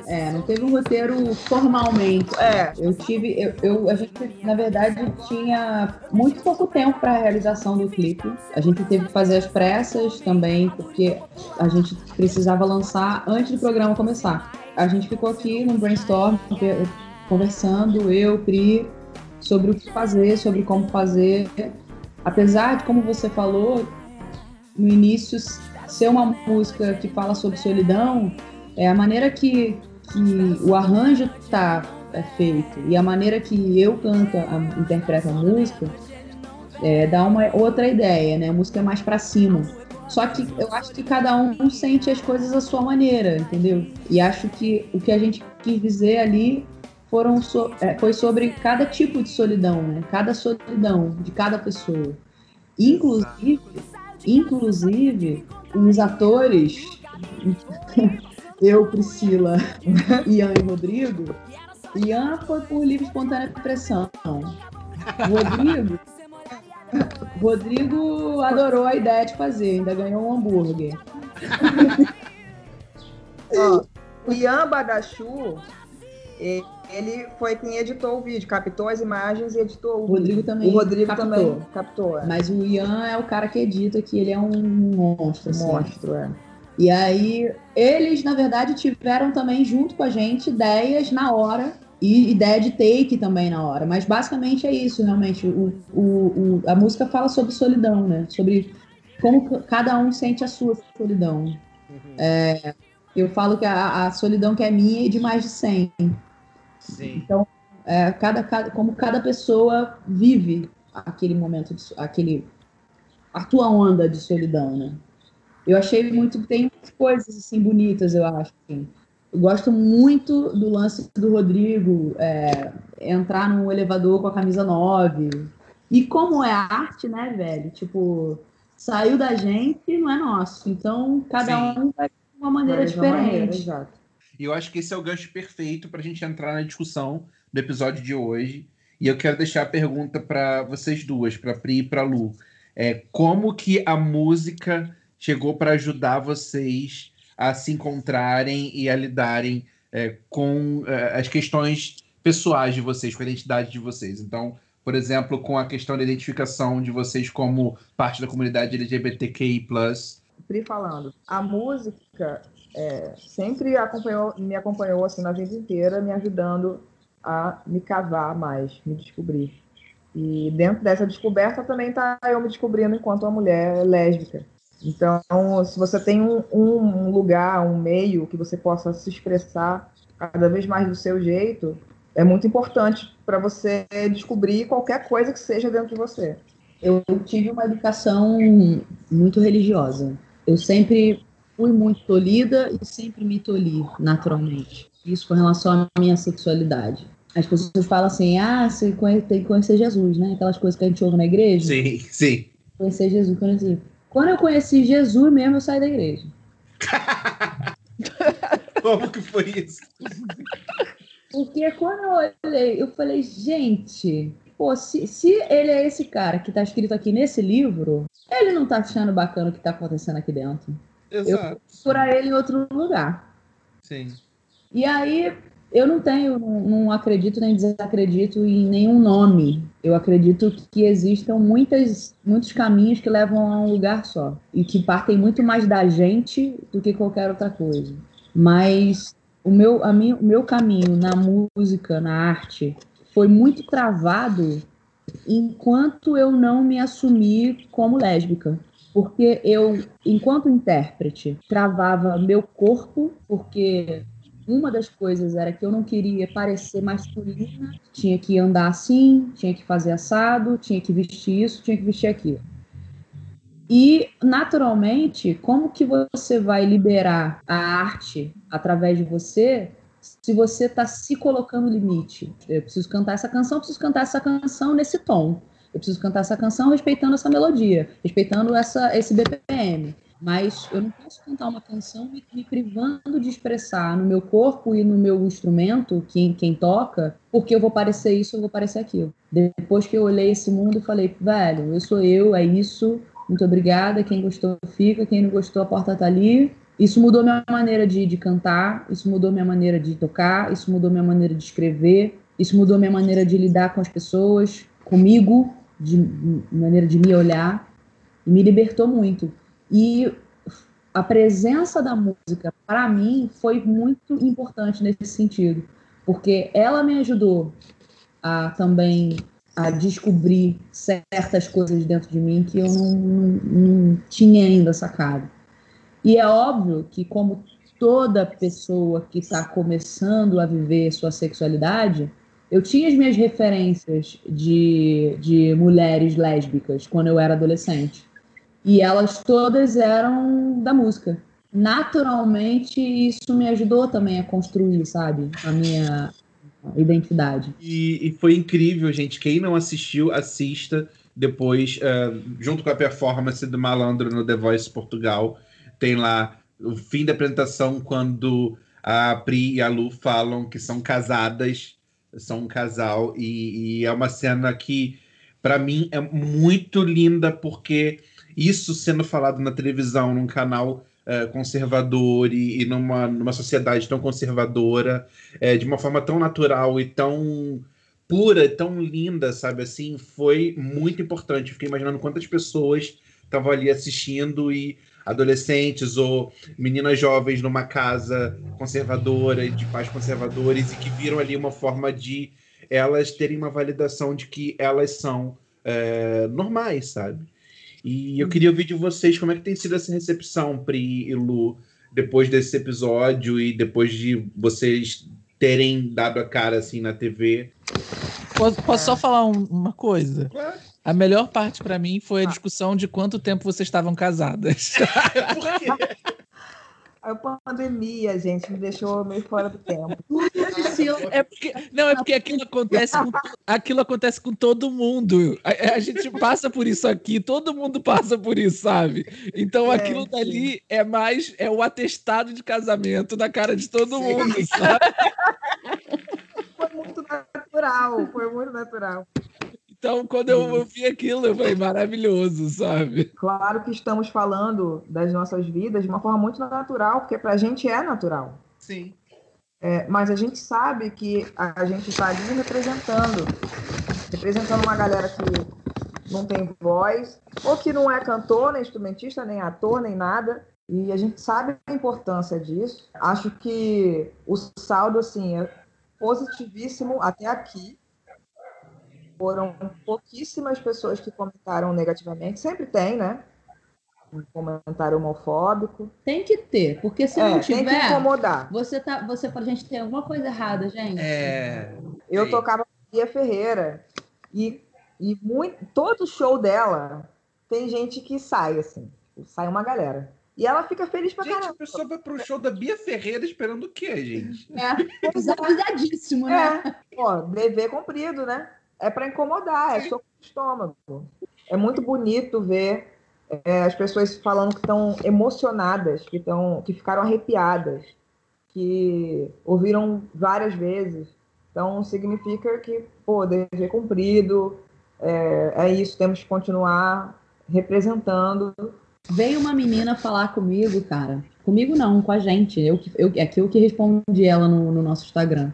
É, não teve um roteiro formalmente. É, Eu tive, eu, eu- a gente na verdade tinha muito pouco tempo para a realização do clipe. A gente teve que fazer as pressas também, porque a gente precisava lançar antes do programa começar. A gente ficou aqui no brainstorm conversando, eu, Pri, sobre o que fazer, sobre como fazer. Apesar de, como você falou, no início ser uma música que fala sobre solidão, é a maneira que, que o arranjo tá é feito e a maneira que eu canto, a, interpreto a música, é, dá uma outra ideia, né? A música é mais pra cima. Só que eu acho que cada um sente as coisas à sua maneira, entendeu? E acho que o que a gente quis dizer ali foram so- é, foi sobre cada tipo de solidão, né? Cada solidão de cada pessoa. Inclusive, inclusive os atores, eu, Priscila, Ian e Rodrigo, Ian foi por livre espontânea pressão. Rodrigo, Rodrigo adorou a ideia de fazer, ainda ganhou um hambúrguer. ó, o Ian Badachu, ele foi quem editou o vídeo, captou as imagens e editou o, O Rodrigo vídeo. também O Rodrigo captou. também captou, é. Mas o Ian é o cara que edita, que ele é um monstro. assim. monstro, é. E aí, eles, na verdade, tiveram também junto com a gente ideias na hora e ideia de take também na hora. Mas basicamente é isso, realmente. O, o, o- a música fala sobre solidão, né? Sobre como cada um sente a sua solidão. É, eu falo que a, a solidão que é minha é de mais de 100. Sim. É, cada, cada, como cada pessoa vive aquele momento, de, aquele, a tua onda de solidão, né? Eu achei muito, tem coisas assim bonitas, eu acho. assim. Eu gosto muito do lance do Rodrigo é, entrar num elevador com a camisa 9. E como é arte, né, velho? Tipo, saiu da gente e não é nosso. Então, cada Sim. um vai de uma maneira Vai de uma maneira, diferente. exato. E eu acho que esse é o gancho perfeito para a gente entrar na discussão do episódio de hoje. E eu quero deixar a pergunta para vocês duas, para Pri e para Lu. É, como que a música chegou para ajudar vocês a se encontrarem e a lidarem é, com é, as questões pessoais de vocês, com a identidade de vocês? Então, por exemplo, com a questão da identificação de vocês como parte da comunidade LGBTQI+. Pri falando. A música é, sempre acompanhou, me acompanhou assim na vida inteira, me ajudando a me cavar mais, me descobrir. E dentro dessa descoberta também tá eu me descobrindo enquanto uma mulher lésbica. Então, se você tem um, um lugar, um meio que você possa se expressar cada vez mais do seu jeito, é muito importante para você descobrir qualquer coisa que seja dentro de você. Eu tive uma educação muito religiosa. Eu sempre fui muito tolhida e sempre me tolhi, naturalmente. Isso com relação à minha sexualidade. As pessoas falam assim, ah, você tem que conhecer Jesus, né? Aquelas coisas que a gente ouve na igreja. Sim, sim. Conhecer Jesus. Conhecer. Quando eu conheci Jesus mesmo, eu saí da igreja. Como que foi isso? Porque quando eu olhei, eu falei, gente, pô, se, se ele é esse cara que tá escrito aqui nesse livro, ele não tá achando bacana o que tá acontecendo aqui dentro. Exato. Eu procurar ele em outro lugar. Sim. E aí, eu não tenho, não, não acredito nem desacredito em nenhum nome. Eu acredito que existam muitas, muitos caminhos que levam a um lugar só. E que partem muito mais da gente do que qualquer outra coisa. Mas o meu, a minha, o meu caminho na música, na arte, foi muito travado enquanto eu não me assumi como lésbica. Porque eu, enquanto intérprete, travava meu corpo, porque uma das coisas era que eu não queria parecer masculina, tinha que andar assim, tinha que fazer assado, tinha que vestir isso, tinha que vestir aquilo. E, naturalmente, como que você vai liberar a arte através de você se você está se colocando limite? Eu preciso cantar essa canção, preciso cantar essa canção nesse tom. Eu preciso cantar essa canção respeitando essa melodia, respeitando essa, esse BPM. Mas eu não posso cantar uma canção me, me, privando de expressar no meu corpo e no meu instrumento, quem, quem toca, porque eu vou parecer isso, eu vou parecer aquilo. Depois que eu olhei esse mundo, eu falei, velho, eu sou eu, é isso, muito obrigada. Quem gostou, fica. Quem não gostou, a porta tá ali. Isso mudou minha maneira de, de cantar, isso mudou minha maneira de tocar, isso mudou minha maneira de escrever, isso mudou minha maneira de lidar com as pessoas, comigo, de maneira de me olhar, e me libertou muito. E a presença da música, para mim, foi muito importante nesse sentido, porque ela me ajudou a também a descobrir certas coisas dentro de mim que eu não, não, não tinha ainda sacado. E é óbvio que, como toda pessoa que está começando a viver sua sexualidade, eu tinha as minhas referências de, de mulheres lésbicas quando eu era adolescente. E elas todas eram da música. Naturalmente, isso me ajudou também a construir, sabe? A minha, identidade. E, e, foi incrível, gente. Quem não assistiu, assista depois, uh, junto com a performance do Malandro no The Voice Portugal. Tem lá o fim da apresentação, quando a Pri e a Lu falam que são casadas, são um casal, e, e é uma cena que, para mim, é muito linda, porque isso sendo falado na televisão, num canal é, conservador e, e, numa, numa sociedade tão conservadora, é, de uma forma tão natural e tão pura, tão linda, sabe? Assim, foi muito importante. Fiquei imaginando quantas pessoas estavam ali assistindo e adolescentes ou meninas jovens numa casa conservadora de pais conservadores e que viram ali uma forma de elas terem uma validação de que elas são é, normais, sabe? E eu queria ouvir de vocês como é que tem sido essa recepção, Pri e Lu, depois desse episódio e depois de vocês terem dado a cara assim na TV. Posso, posso só falar um, uma coisa? A melhor parte para mim foi a ah. discussão de quanto tempo vocês estavam casadas. Por quê? A pandemia, gente, me deixou meio fora do tempo. É porque, não, é porque aquilo acontece com, aquilo acontece com todo mundo. A, a, gente passa por isso aqui, todo mundo passa por isso, sabe? Então é, aquilo dali é mais é o atestado de casamento na cara de todo sim. mundo, sabe? Foi muito natural, foi muito natural. Então, quando eu vi aquilo, eu falei, maravilhoso, sabe? Claro que estamos falando das nossas vidas de uma forma muito natural, porque para a gente é natural. Sim. É, mas a gente sabe que a gente está ali representando, representando uma galera que não tem voz, ou que não é cantor, nem instrumentista, nem ator, nem nada. E a gente sabe a importância disso. Acho que o saldo, assim, é positivíssimo até aqui foram pouquíssimas pessoas que comentaram negativamente. Sempre tem, né? Um comentário homofóbico. Tem que ter, porque se é, não tiver. Tem que incomodar. Você tá, você fala, gente, tem alguma coisa errada, gente. É. Eu Sim. tocava com Bia Ferreira e, e muito, todo show dela tem gente que sai, assim. Sai uma galera. E ela fica feliz pra Gente, caramba. a pessoa vai pro show da Bia Ferreira esperando o quê, gente? É, cuidadíssimo, né? É, ó, dever cumprido, né? É pra incomodar, é soco no estômago. É muito bonito ver é, as pessoas falando que estão emocionadas, que, tão, que ficaram arrepiadas, que ouviram várias vezes. Então, significa que, pô, dever cumprido, é, é isso, temos que continuar representando. Veio uma menina falar comigo, cara. Comigo não, com a gente. Eu, eu, é que eu que respondi ela no, no nosso Instagram.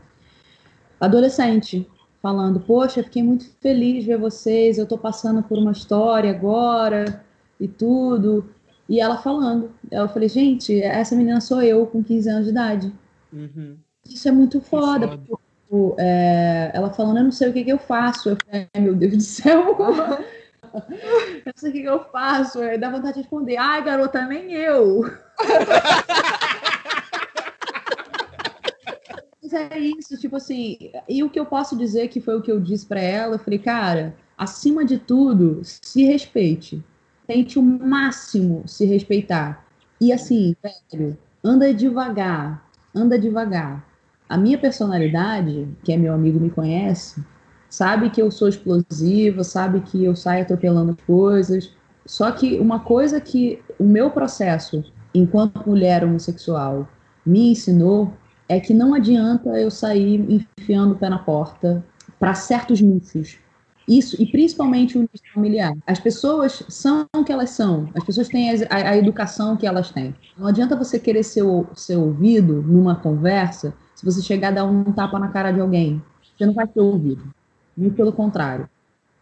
Adolescente, falando, poxa, fiquei muito feliz de ver vocês, eu tô passando por uma história agora e tudo. E ela falando. Eu falei, gente, essa menina sou eu com 15 anos de idade. Uhum. Isso é muito foda. foda. Tipo, é, ela falando, eu não sei o que, que eu faço. Eu falei, ai meu Deus do céu. eu não sei o que, que eu faço. Aí dá vontade de responder, ai garota, nem eu. É isso, tipo assim, e o que eu posso dizer que foi o que eu disse pra ela, eu falei, cara, acima de tudo, se respeite. Tente o máximo se respeitar. E assim, velho, anda devagar, anda devagar. A minha personalidade, que é meu amigo me conhece, sabe que eu sou explosiva, sabe que eu saio atropelando as coisas. Só que uma coisa que o meu processo, enquanto mulher homossexual, me ensinou é que não adianta eu sair enfiando o pé na porta para certos nichos. Isso, e principalmente o nicho familiar. As pessoas são o que elas são, as pessoas têm a, a educação que elas têm. Não adianta você querer ser, ser ouvido numa conversa se você chegar a dar um tapa na cara de alguém. Você não vai ser ouvido. Muito pelo contrário.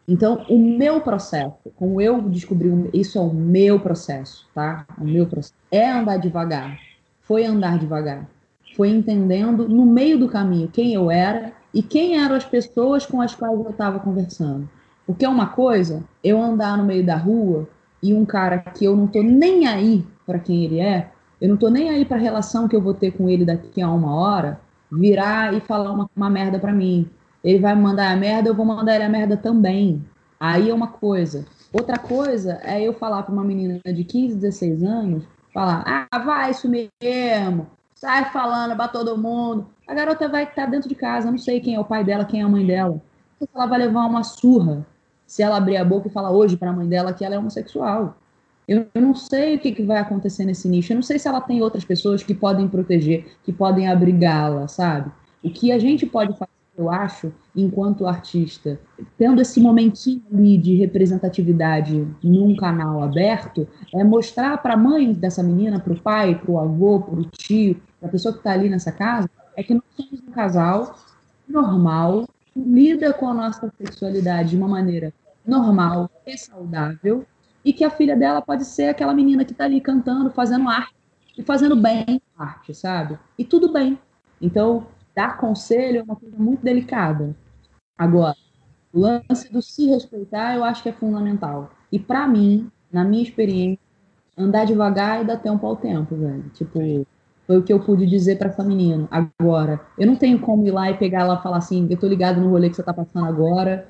Então, o meu processo, como eu descobri, isso é o meu processo, tá? O meu processo. É andar devagar. Foi andar devagar. Foi entendendo no meio do caminho quem eu era e quem eram as pessoas com as quais eu estava conversando. Porque é uma coisa, eu andar no meio da rua e um cara que eu não tô nem aí para quem ele é, eu não tô nem aí para a relação que eu vou ter com ele daqui a uma hora, virar e falar uma, uma merda para mim. Ele vai me mandar a merda, eu vou mandar ele a merda também. Aí é uma coisa. Outra coisa é eu falar para uma menina de 15, 16 anos, falar: "Ah, vai isso mesmo. Sai falando para todo mundo". A garota vai estar dentro de casa, eu não sei quem é o pai dela, quem é a mãe dela. Ela vai levar uma surra se ela abrir a boca e falar hoje para a mãe dela que ela é homossexual. Eu, eu não sei o que, que vai acontecer nesse nicho. Eu não sei se ela tem outras pessoas que podem proteger, que podem abrigá-la, sabe? O que a gente pode fazer, eu acho, enquanto artista, tendo esse momentinho ali de representatividade num canal aberto, é mostrar para a mãe dessa menina, para o pai, para o avô, para o tio, para a pessoa que está ali nessa casa, é que nós somos um casal normal, que lida com a nossa sexualidade de uma maneira normal e saudável, e que a filha dela pode ser aquela menina que está ali cantando, fazendo arte, e fazendo bem arte, sabe? E tudo bem. Então, dar conselho é uma coisa muito delicada. Agora, o lance do se respeitar eu acho que é fundamental. E para mim, na minha experiência, andar devagar e dar tempo ao tempo, velho. Tipo, foi o que eu pude dizer para essa menina. Agora, eu não tenho como ir lá e pegar ela e falar assim: eu tô ligado no rolê que você tá passando agora.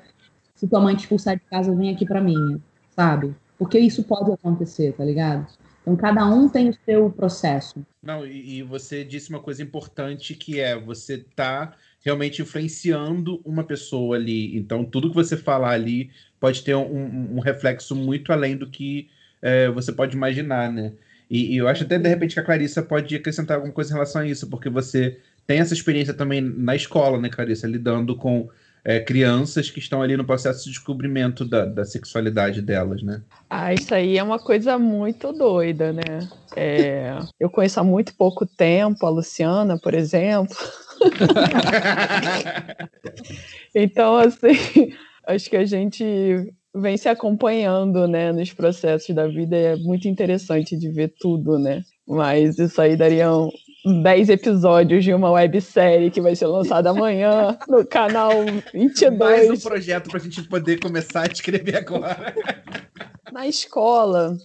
Se tua mãe te expulsar de casa, vem aqui para mim, sabe? Porque isso pode acontecer, tá ligado? Então, cada um tem o seu processo. Não, e, e você disse uma coisa importante que é você tá realmente influenciando uma pessoa ali. Então, tudo que você falar ali pode ter um, um reflexo muito além do que é, você pode imaginar, né? E, e eu acho até, de repente, que a Clarissa pode acrescentar alguma coisa em relação a isso, porque você tem essa experiência também na escola, né, Clarissa? Lidando com é, crianças que estão ali no processo de descobrimento da, da sexualidade delas, né? Ah, isso aí é uma coisa muito doida, né? É, eu conheço há muito pouco tempo a Luciana, por exemplo. então, assim, acho que a gente vem se acompanhando, né, nos processos da vida e é muito interessante de ver tudo, né? Mas isso aí daria um, 10 episódios de uma websérie que vai ser lançada amanhã no canal 22. Mais um projeto para a gente poder começar a escrever agora. Na escola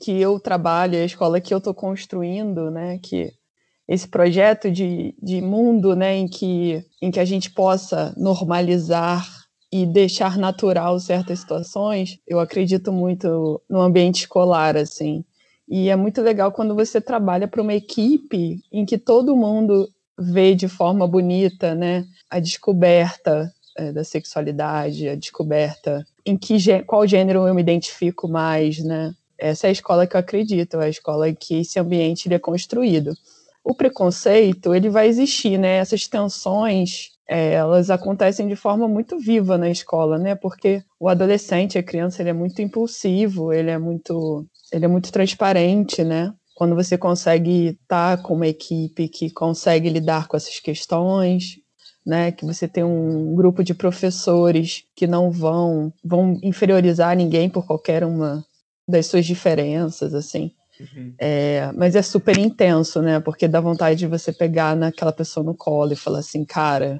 que eu trabalho, a escola que eu estou construindo, né, que esse projeto de, de mundo, né, em que, em que a gente possa normalizar e deixar natural certas situações, eu acredito muito no ambiente escolar, assim. E é muito legal quando você trabalha para uma equipe em que todo mundo vê de forma bonita, né, a descoberta é, da sexualidade, a descoberta em que qual gênero eu me identifico mais, né? Essa é a escola que eu acredito, é a escola em que esse ambiente é construído. O preconceito, ele vai existir, né? Essas tensões, é, elas acontecem de forma muito viva na escola, né? Porque o adolescente, a criança, ele é muito impulsivo, ele é muito, ele é muito transparente, né? Quando você consegue estar com uma equipe que consegue lidar com essas questões, né, que você tem um grupo de professores que não vão vão inferiorizar ninguém por qualquer uma das suas diferenças, assim. Uhum. É, mas é super intenso, né? Porque dá vontade de você pegar naquela pessoa no colo e falar assim, cara,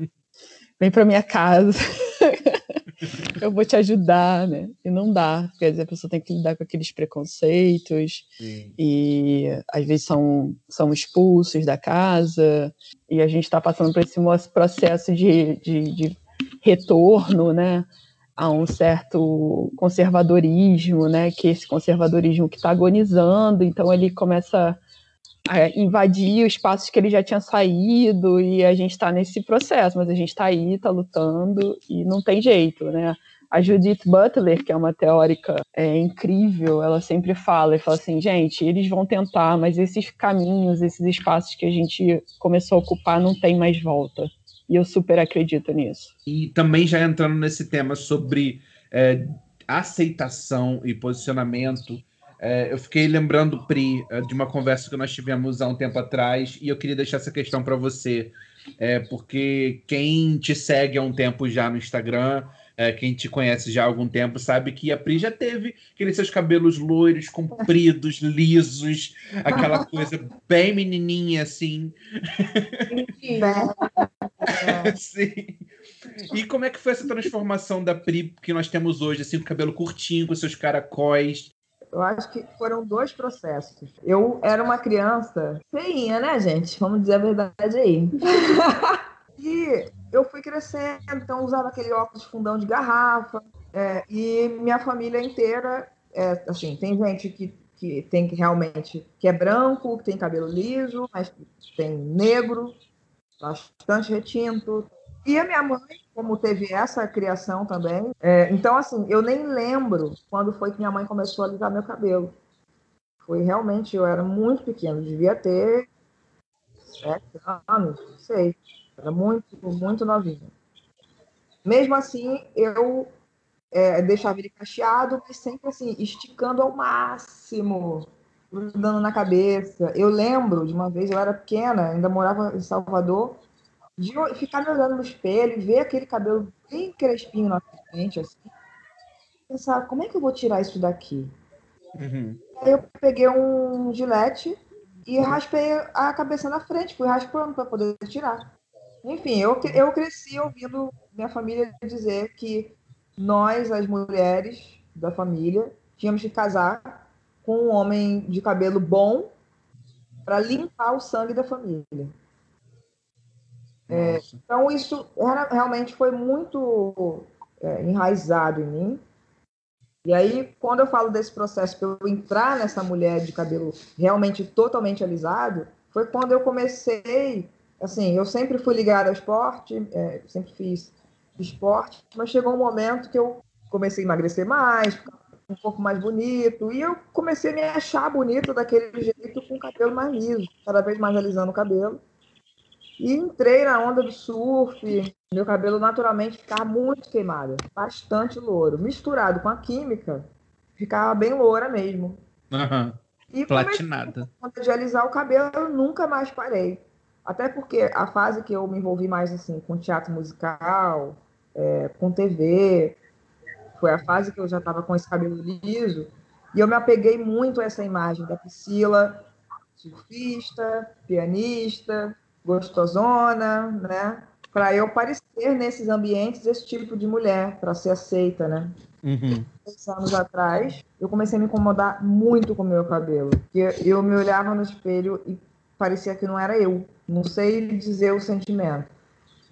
vem para minha casa. eu vou te ajudar, né? E não dá, quer dizer, a pessoa tem que lidar com aqueles preconceitos Sim. e às vezes são, são expulsos da casa e a gente está passando por esse processo de, de, de retorno, né? a um certo conservadorismo, né? Que esse conservadorismo que está agonizando, então ele começa é, invadir os espaços que ele já tinha saído e a gente está nesse processo, mas a gente está aí, está lutando e não tem jeito, né? A Judith Butler, que é uma teórica é, incrível, ela sempre fala e fala assim, gente, eles vão tentar, mas esses caminhos, esses espaços que a gente começou a ocupar não tem mais volta. E eu super acredito nisso. E também já entrando nesse tema sobre é, aceitação e posicionamento, é, eu fiquei lembrando, Pri, é, de uma conversa que nós tivemos há um tempo atrás, e eu queria deixar essa questão para você, é, porque quem te segue há um tempo já no Instagram, é, quem te conhece já há algum tempo, sabe que a Pri já teve aqueles seus cabelos loiros, compridos, lisos, aquela coisa bem menininha assim. Sim. E como é que foi essa transformação da Pri que nós temos hoje, assim, com o cabelo curtinho, com seus caracóis? Eu acho que foram dois processos. Eu era uma criança feinha, né, gente? Vamos dizer a verdade aí. e eu fui crescendo, então usava aquele óculos fundão de garrafa. É, e minha família inteira, é, assim, tem gente que, que tem que realmente que é branco, que tem cabelo liso, mas tem negro, bastante retinto. E a minha mãe, como teve essa criação também, é, então assim, eu nem lembro quando foi que minha mãe começou a alisar meu cabelo. Foi realmente, eu era muito pequeno, devia ter sete anos, não sei. Era muito, muito novinha. Mesmo assim, eu é, deixava ele cacheado, mas sempre assim, esticando ao máximo, dando na cabeça. Eu lembro de uma vez, eu era pequena, ainda morava em Salvador, de ficar me olhando no espelho e ver aquele cabelo bem crespinho na frente, assim, pensar, como é que eu vou tirar isso daqui? Uhum. Aí eu peguei um gilete e raspei a cabeça na frente, fui raspando para poder tirar. Enfim, eu, eu cresci ouvindo minha família dizer que nós, as mulheres da família, tínhamos que casar com um homem de cabelo bom para limpar o sangue da família. É, então, isso era, realmente foi muito é, enraizado em mim. E aí, quando eu falo desse processo para eu entrar nessa mulher de cabelo realmente totalmente alisado, foi quando eu comecei. Assim, eu sempre fui ligada ao esporte, é, sempre fiz esporte, mas chegou um momento que eu comecei a emagrecer mais, ficar um pouco mais bonito, e eu comecei a me achar bonita daquele jeito com o cabelo mais liso, cada vez mais alisando o cabelo. E entrei na onda do surf, meu cabelo naturalmente ficava muito queimado, bastante louro. Misturado com a química, ficava bem loura mesmo. Uhum. E Platinada. De alisar o cabelo, eu nunca mais parei. Até porque a fase que eu me envolvi mais assim com teatro musical, é, com TV, foi a fase que eu já estava com esse cabelo liso. E eu me apeguei muito a essa imagem da Priscila, surfista, pianista, gostosona, né? Para eu parecer nesses ambientes esse tipo de mulher, para ser aceita, né? Uhum. anos atrás, eu comecei a me incomodar muito com o meu cabelo. Eu, eu me olhava no espelho e parecia que não era eu. Não sei dizer o sentimento.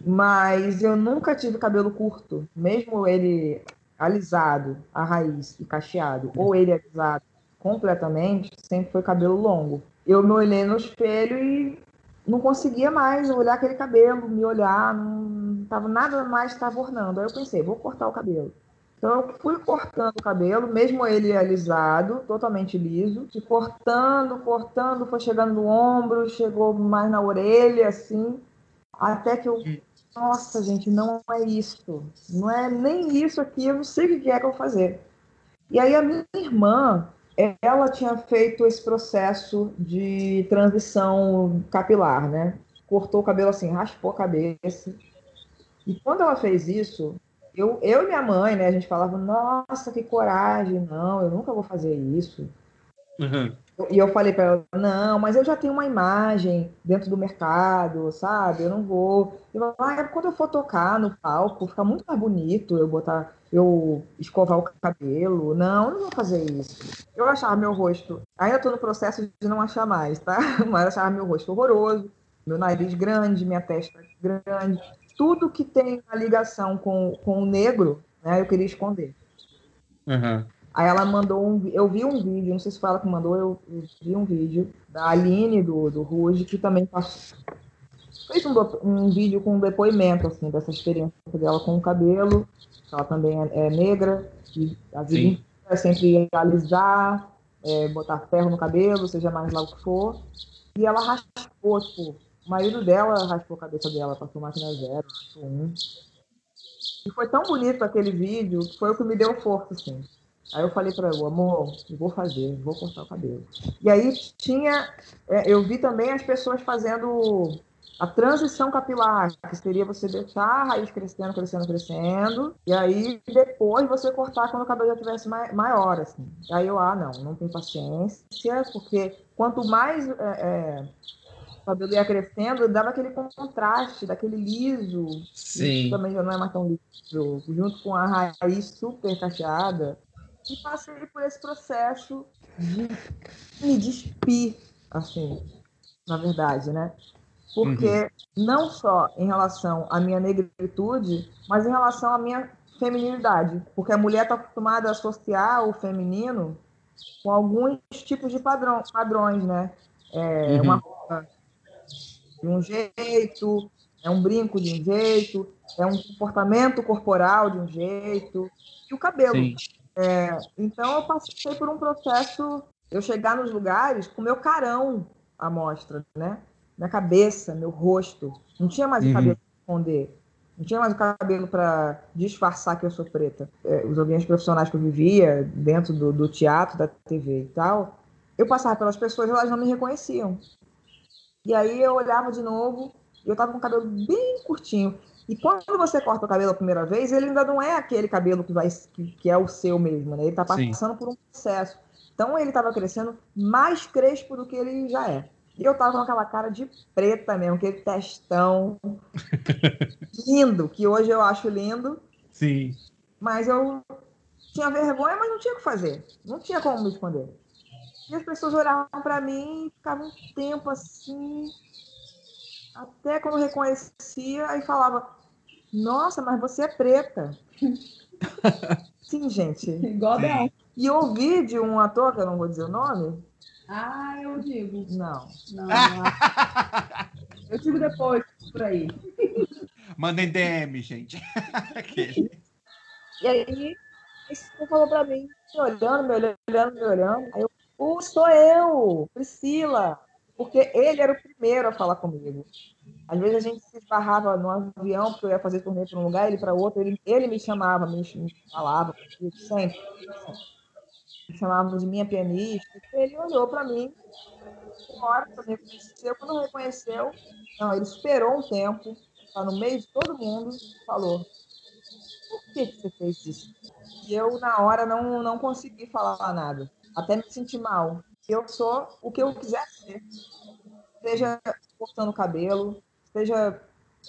Mas eu nunca tive cabelo curto, mesmo ele alisado, a raiz e cacheado, ou ele alisado completamente sempre foi cabelo longo. Eu me olhei no espelho e não conseguia mais olhar aquele cabelo, me olhar, não tava nada mais estava ornando. Aí eu pensei, vou cortar o cabelo. Então eu fui cortando o cabelo, mesmo ele alisado, totalmente liso, e cortando, cortando, foi chegando no ombro, chegou mais na orelha, assim, até que eu. Nossa, gente, não é isso. Não é nem isso aqui, eu não sei o que é que eu vou fazer. E aí a minha irmã, ela tinha feito esse processo de transição capilar, né? Cortou o cabelo assim, raspou a cabeça. E quando ela fez isso, eu, eu e minha mãe, né, a gente falava, nossa, que coragem, não, eu nunca vou fazer isso. Uhum. E eu falei para ela, não, mas eu já tenho uma imagem dentro do mercado, sabe? Eu não vou. Eu, ah, quando eu for tocar no palco, fica muito mais bonito eu botar, eu escovar o cabelo. Não, eu não vou fazer isso. Eu achava meu rosto, ainda estou no processo de não achar mais, tá? Mas achava meu rosto horroroso, meu nariz grande, minha testa grande tudo que tem a ligação com, com o negro, né, eu queria esconder. Uhum. Aí ela mandou um. Eu vi um vídeo, não sei se foi ela que mandou, eu, eu vi um vídeo da Aline do, do Ruge, que também passou, fez um, um vídeo com um depoimento assim, dessa experiência dela com o cabelo. Ela também é, é negra, e a vida é sempre alisar, é, botar ferro no cabelo, seja mais lá o que for. E ela raspou, tipo, o marido dela raspou a cabeça dela, passou máquina zero, passou um. E foi tão bonito aquele vídeo que foi o que me deu força, assim. Aí eu falei para ela, amor, eu vou fazer, vou cortar o cabelo. E aí tinha, é, eu vi também as pessoas fazendo a transição capilar, que seria você deixar a raiz crescendo, crescendo, crescendo, e aí depois você cortar quando o cabelo já tivesse maior, assim. Aí eu, ah, não, não tenho paciência, porque quanto mais é, é, o cabelo ia crescendo, dava aquele contraste, daquele liso. Sim. também já não é mais tão liso, junto com a raiz super cacheada. E passei por esse processo de me despir, assim, na verdade, né? Porque uhum. não só em relação à minha negritude, mas em relação à minha feminilidade. Porque a mulher está acostumada a associar o feminino com alguns tipos de padrão, padrões, né? É, uhum. Uma roupa de um jeito, é um brinco de um jeito, é um comportamento corporal de um jeito, e o cabelo. É, então eu passei por um processo, eu chegar nos lugares com meu carão à mostra, né? Minha cabeça, meu rosto. Não tinha mais uhum. o cabelo para esconder. Não tinha mais o cabelo para disfarçar que eu sou preta. É, os ambientes profissionais que eu vivia, dentro do, do teatro, da TV e tal, eu passava pelas pessoas elas não me reconheciam. E aí eu olhava de novo e eu tava com o cabelo bem curtinho. E quando você corta o cabelo a primeira vez, ele ainda não é aquele cabelo que, vai, que, que é o seu mesmo, né? Ele tá passando Sim. por um processo. Então ele tava crescendo mais crespo do que ele já é. E eu tava com aquela cara de preta mesmo, aquele testão lindo, que hoje eu acho lindo. Sim. Mas eu tinha vergonha, mas não tinha o que fazer. Não tinha como me esconder. E as pessoas olhavam para mim e ficavam um tempo assim, até quando reconhecia, e falava: Nossa, mas você é preta. Sim, gente. Igual Bel. E eu ouvi de um ator, que eu não vou dizer o nome. Ah, eu digo. Não. Não, não. eu digo depois, por aí. Mandem DM, gente. e aí, esse falou pra mim, me olhando, me olhando, me olhando. Aí eu Uh, sou eu, Priscila. Porque ele era o primeiro a falar comigo. Às vezes a gente se esbarrava no avião, porque eu ia fazer turnê para um lugar, ele para outro. Ele, ele me chamava, me, me falava, sempre. Me chamava de minha pianista. Ele olhou para mim, uma hora reconheceu. Quando reconheceu, não, ele esperou um tempo, tá no meio de todo mundo, falou: Por que, que você fez isso? E eu, na hora, não, não consegui falar nada até me sentir mal. Eu sou o que eu quiser ser. Seja cortando o cabelo, seja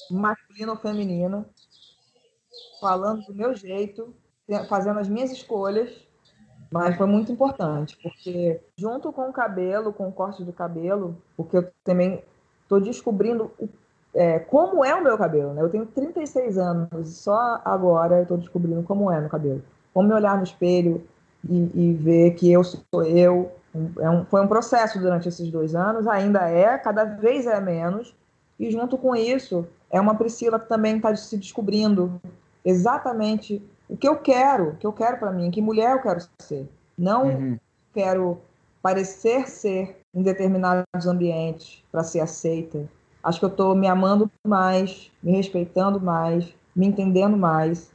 masculino ou feminino, falando do meu jeito, fazendo as minhas escolhas. Mas foi muito importante, porque junto com o cabelo, com o corte do cabelo, porque eu também estou descobrindo o, é, como é o meu cabelo. Né? Eu tenho 36 anos, só agora eu estou descobrindo como é meu cabelo. Como me olhar no espelho, e, e ver que eu sou eu. É um, foi um processo durante esses dois anos, ainda é, cada vez é menos, e junto com isso, é uma Priscila que também está se descobrindo exatamente o que eu quero, o que eu quero para mim, que mulher eu quero ser. Não uhum. quero parecer ser em determinados ambientes para ser aceita. Acho que eu estou me amando mais, me respeitando mais, me entendendo mais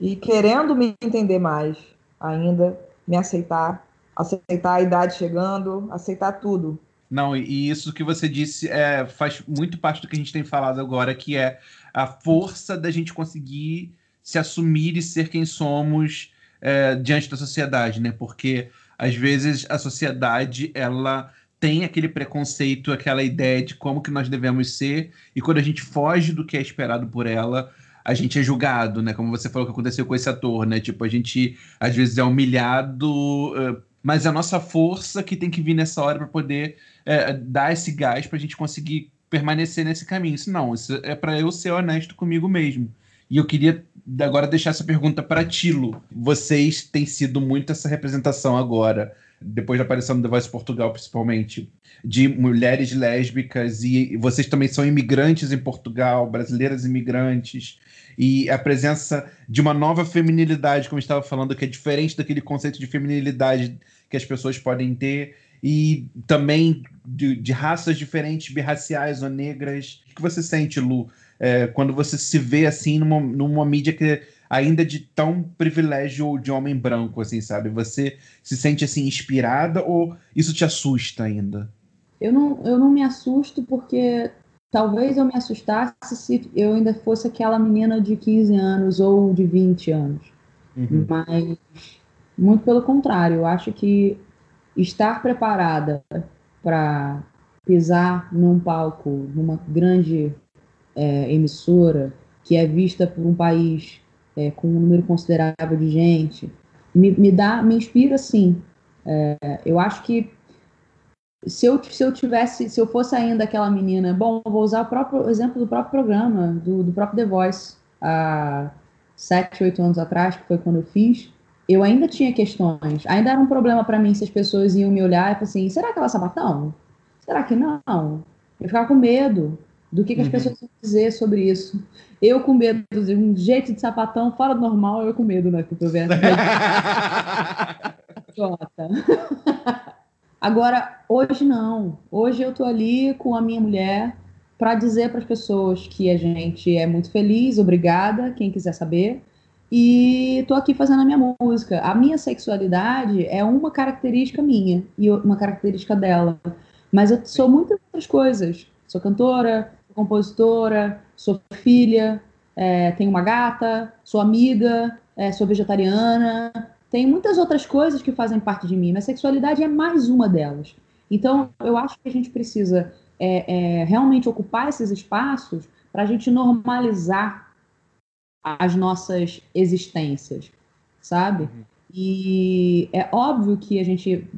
e querendo me entender mais ainda, me aceitar, aceitar a idade chegando, aceitar tudo. Não, e isso que você disse é, faz muito parte do que a gente tem falado agora, que é a força da gente conseguir se assumir e ser quem somos é, diante da sociedade, né? Porque às vezes a sociedade ela tem aquele preconceito, aquela ideia de como que nós devemos ser, e quando a gente foge do que é esperado por ela, a gente é julgado, né? Como você falou que aconteceu com esse ator, né? Tipo, a gente às vezes é humilhado, uh, mas é a nossa força que tem que vir nessa hora para poder uh, dar esse gás para a gente conseguir permanecer nesse caminho. Isso não, isso é para eu ser honesto comigo mesmo. E eu queria agora deixar essa pergunta para Tilo. Vocês têm sido muito essa representação agora, depois da aparição do The Voice Portugal, principalmente, de mulheres lésbicas, e vocês também são imigrantes em Portugal, brasileiras imigrantes, e a presença de uma nova feminilidade, como estava falando, que é diferente daquele conceito de feminilidade que as pessoas podem ter, e também de, de raças diferentes, birraciais ou negras. O que você sente, Lu, é, quando você se vê assim numa, numa mídia que ainda de tão privilégio de homem branco, assim, sabe? Você se sente assim inspirada ou isso te assusta ainda? Eu não, eu não me assusto porque talvez eu me assustasse se eu ainda fosse aquela menina de 15 anos ou de 20 anos. Uhum. Mas muito pelo contrário, eu acho que estar preparada para pisar num palco, numa grande é, emissora, que é vista por um país é, com um número considerável de gente, me, me dá, me inspira sim. É, eu acho que se eu, se eu tivesse, se eu fosse ainda aquela menina, bom, vou usar o próprio exemplo do próprio programa, do, do próprio The Voice, há sete, oito anos atrás, que foi quando eu fiz, eu ainda tinha questões. Ainda era um problema para mim se as pessoas iam me olhar e falar assim: será que ela é sapatão? Será que não? Eu ficava com medo do que, que as uhum. pessoas vão dizer sobre isso. Eu com medo, um jeito de sapatão fora do normal, eu com medo, né? Que eu vendo. Agora, hoje não. Hoje eu tô ali com a minha mulher para dizer para as pessoas que a gente é muito feliz, obrigada, quem quiser saber. E tô aqui fazendo a minha música. A minha sexualidade é uma característica minha e uma característica dela. Mas eu sou muitas outras coisas. Sou cantora, compositora, sou filha, é, tenho uma gata, sou amiga, é, sou vegetariana. Tem muitas outras coisas que fazem parte de mim, mas sexualidade é mais uma delas. Então, eu acho que a gente precisa é, é realmente ocupar esses espaços para a gente normalizar as nossas existências, sabe? Uhum. E é óbvio que a gente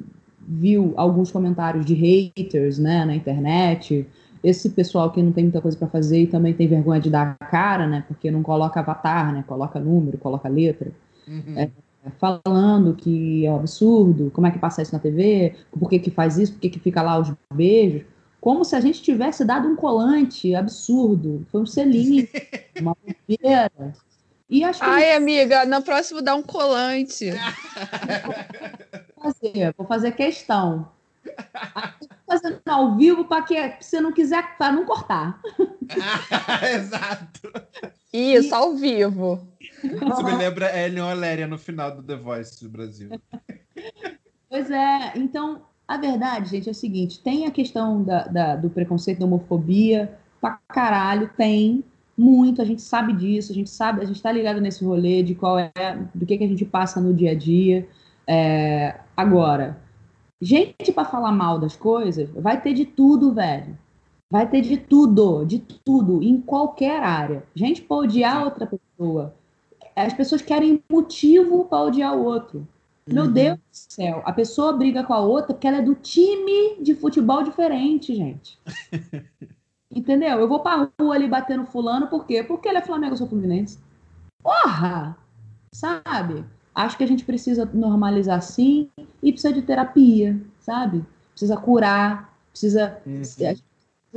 viu alguns comentários de haters né, na internet, esse pessoal que não tem muita coisa para fazer e também tem vergonha de dar a cara, né? Porque não coloca avatar, né? Coloca número, coloca letra. Uhum. É, falando que é um absurdo, como é que passa isso na TV, por que que faz isso, por que que fica lá os beijos. Como se a gente tivesse dado um colante absurdo. Foi um selinho, uma bobeira. E acho que Ai, amiga, na próxima dá um colante. Vou fazer, vou fazer questão fazendo ao vivo para que você não quiser para não cortar. Exato. Isso, ao vivo. Isso me lembra Ellen Oléria no final do The Voice do Brasil. Pois é, então a verdade, gente, é o seguinte: tem a questão da, da, do preconceito, da homofobia, pra caralho, tem muito, a gente sabe disso, a gente sabe, a gente tá ligado nesse rolê de qual é, do que, que a gente passa no dia a dia. É, agora, Gente para falar mal das coisas, vai ter de tudo, velho. Vai ter de tudo, de tudo, em qualquer área. Gente para odiar outra pessoa. As pessoas querem motivo para odiar o outro. Meu uhum. Deus do céu, a pessoa briga com a outra porque ela é do time de futebol diferente, gente. Entendeu? Eu vou pra rua ali bater no fulano, por quê? Porque ele é Flamengo, eu sou Fluminense. Porra! Sabe? Acho que a gente precisa normalizar sim e precisa de terapia, sabe? Precisa curar, precisa, uhum. precisa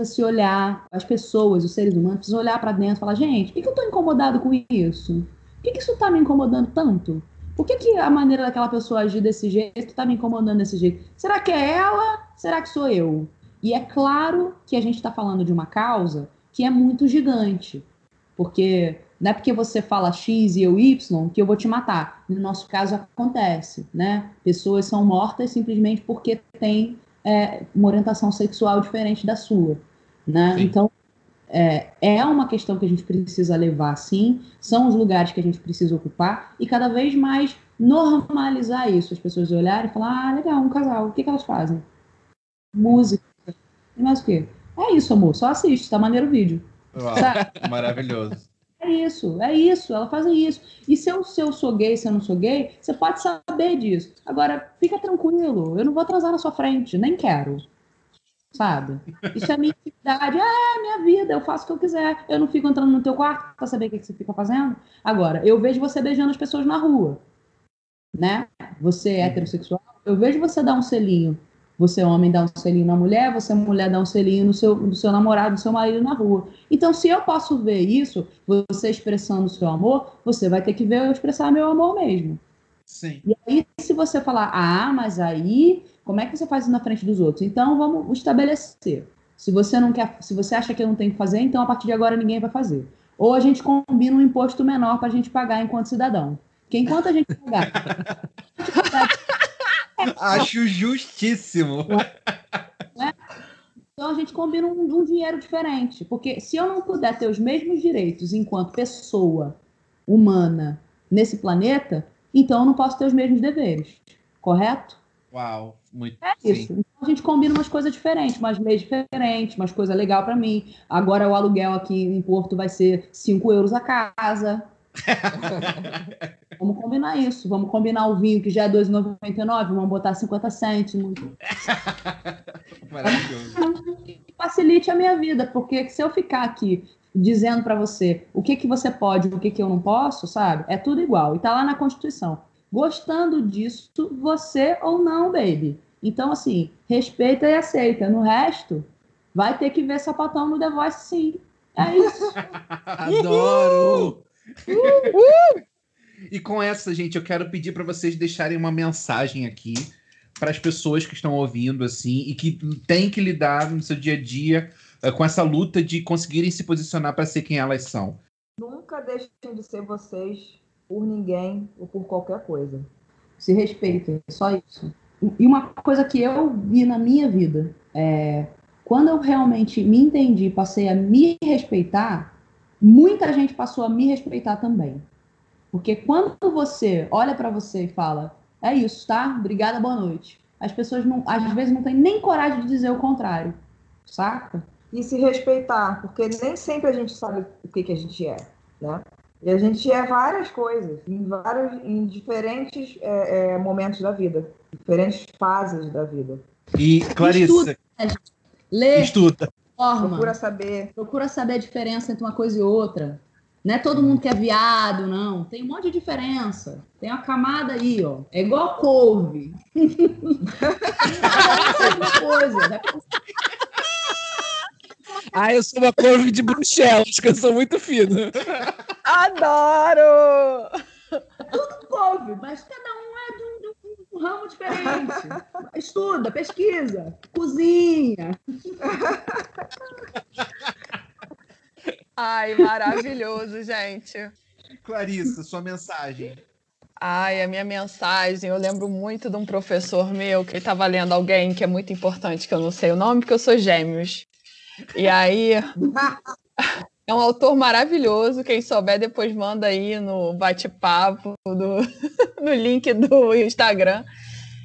se olhar, as pessoas, os seres humanos, precisam olhar para dentro e falar: gente, por que, eu estou incomodado com isso? Por que, que isso está me incomodando tanto? Por que, que a maneira daquela pessoa agir desse jeito está me incomodando desse jeito? Será que é ela? Será que sou eu? E é claro que a gente está falando de uma causa que é muito gigante. Porque não é porque você fala X e eu Y que eu vou te matar. No nosso caso acontece, né? Pessoas são mortas simplesmente porque têm é, uma orientação sexual diferente da sua, né? Sim. Então é, é uma questão que a gente precisa levar, sim. São os lugares que a gente precisa ocupar e cada vez mais normalizar isso. As pessoas olharem e falar, ah, legal, um casal, o que, que elas fazem? Música. E mais o quê? É isso, amor, só assiste, tá maneiro o vídeo. Uau, maravilhoso. É isso, é isso, ela faz isso. E se eu, se eu sou gay, se eu não sou gay, você pode saber disso. Agora, fica tranquilo, eu não vou atrasar na sua frente, nem quero sabe? Isso é minha atividade, é minha vida, eu faço o que eu quiser. Eu não fico entrando no teu quarto para saber o que, que você fica fazendo. Agora, eu vejo você beijando as pessoas na rua, né? Você é heterossexual, eu vejo você dar um selinho. Você, homem, dá um selinho na mulher, você, mulher, dá um selinho no seu, no seu namorado, no seu marido na rua. Então, se eu posso ver isso, você expressando o seu amor, você vai ter que ver eu expressar meu amor mesmo. Sim. E aí, se você falar, ah, mas aí como é que você faz isso na frente dos outros? Então vamos estabelecer. Se você não quer, se você acha que eu não tenho que fazer, então a partir de agora ninguém vai fazer. Ou a gente combina um imposto menor para a gente pagar enquanto cidadão. Porque enquanto a gente pagar. Acho justíssimo. É? Então a gente combina um, um dinheiro diferente. Porque se eu não puder ter os mesmos direitos enquanto pessoa humana nesse planeta, então eu não posso ter os mesmos deveres. Correto? Uau, muito. É isso. Então a gente combina umas coisas diferentes, umas leis diferentes, umas coisas legais para mim. Agora o aluguel aqui em Porto vai ser 5 euros a casa. vamos combinar isso. Vamos combinar o vinho que já é 2,99, vamos botar 50 cêntimos. Maravilhoso. Facilite a minha vida, porque se eu ficar aqui dizendo para você o que que você pode, o que que eu não posso, sabe? É tudo igual. E tá lá na Constituição gostando disso, você ou não, baby. Então, assim, respeita e aceita. No resto, vai ter que ver sapatão no The Voice, sim. É isso. Adoro! Uhul! E com essa, gente, eu quero pedir para vocês deixarem uma mensagem aqui para as pessoas que estão ouvindo, assim, e que têm que lidar no seu dia a dia uh, com essa luta de conseguirem se posicionar para ser quem elas são. Nunca deixem de ser vocês por ninguém ou por qualquer coisa. Se respeitem, só isso. E uma coisa que eu vi na minha vida é quando eu realmente me entendi, passei a me respeitar, muita gente passou a me respeitar também. Porque quando você olha para você e fala, é isso, tá? Obrigada, boa noite. As pessoas não, às vezes não têm nem coragem de dizer o contrário, saca? E se respeitar, porque nem sempre a gente sabe o que, que a gente é, né? E a gente é várias coisas, em, vários, em diferentes é, é, momentos da vida, diferentes fases da vida. E, Clarissa. Estuda, lê, estuda. Forma, procura saber. Procura saber a diferença entre uma coisa e outra. Não é todo mundo que é viado, não. Tem um monte de diferença. Tem uma camada aí, ó. É igual couve. é coisa. Ah, eu sou uma couve de Bruxelas, que eu sou muito fino. Adoro! Tudo couve, mas cada um é de um, de um ramo diferente. Estuda, pesquisa, cozinha. Ai, maravilhoso, gente. Clarissa, sua mensagem. Ai, a minha mensagem, eu lembro muito de um professor meu que estava lendo alguém que é muito importante, que eu não sei o nome, porque eu sou gêmeos. E aí, é um autor maravilhoso. Quem souber, depois manda aí no bate-papo, no link do Instagram.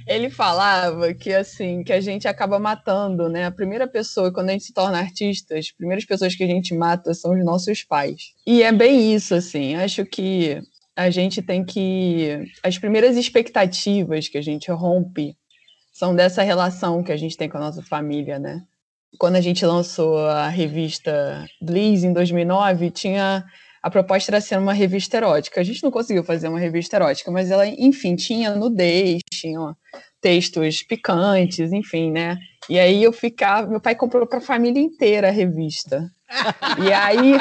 Ele falava que assim, que a gente acaba matando, né? A primeira pessoa, quando a gente se torna artista, as primeiras pessoas que a gente mata são os nossos pais. E é bem isso, assim. Acho que a gente tem que. As primeiras expectativas que a gente rompe são dessa relação que a gente tem com a nossa família, né? Quando a gente lançou a revista Bliss em 2009, tinha a proposta era ser uma revista erótica. A gente não conseguiu fazer uma revista erótica, mas ela, enfim, tinha nudez, tinha textos picantes, enfim, né? E aí eu ficava, meu pai comprou para a família inteira a revista. E aí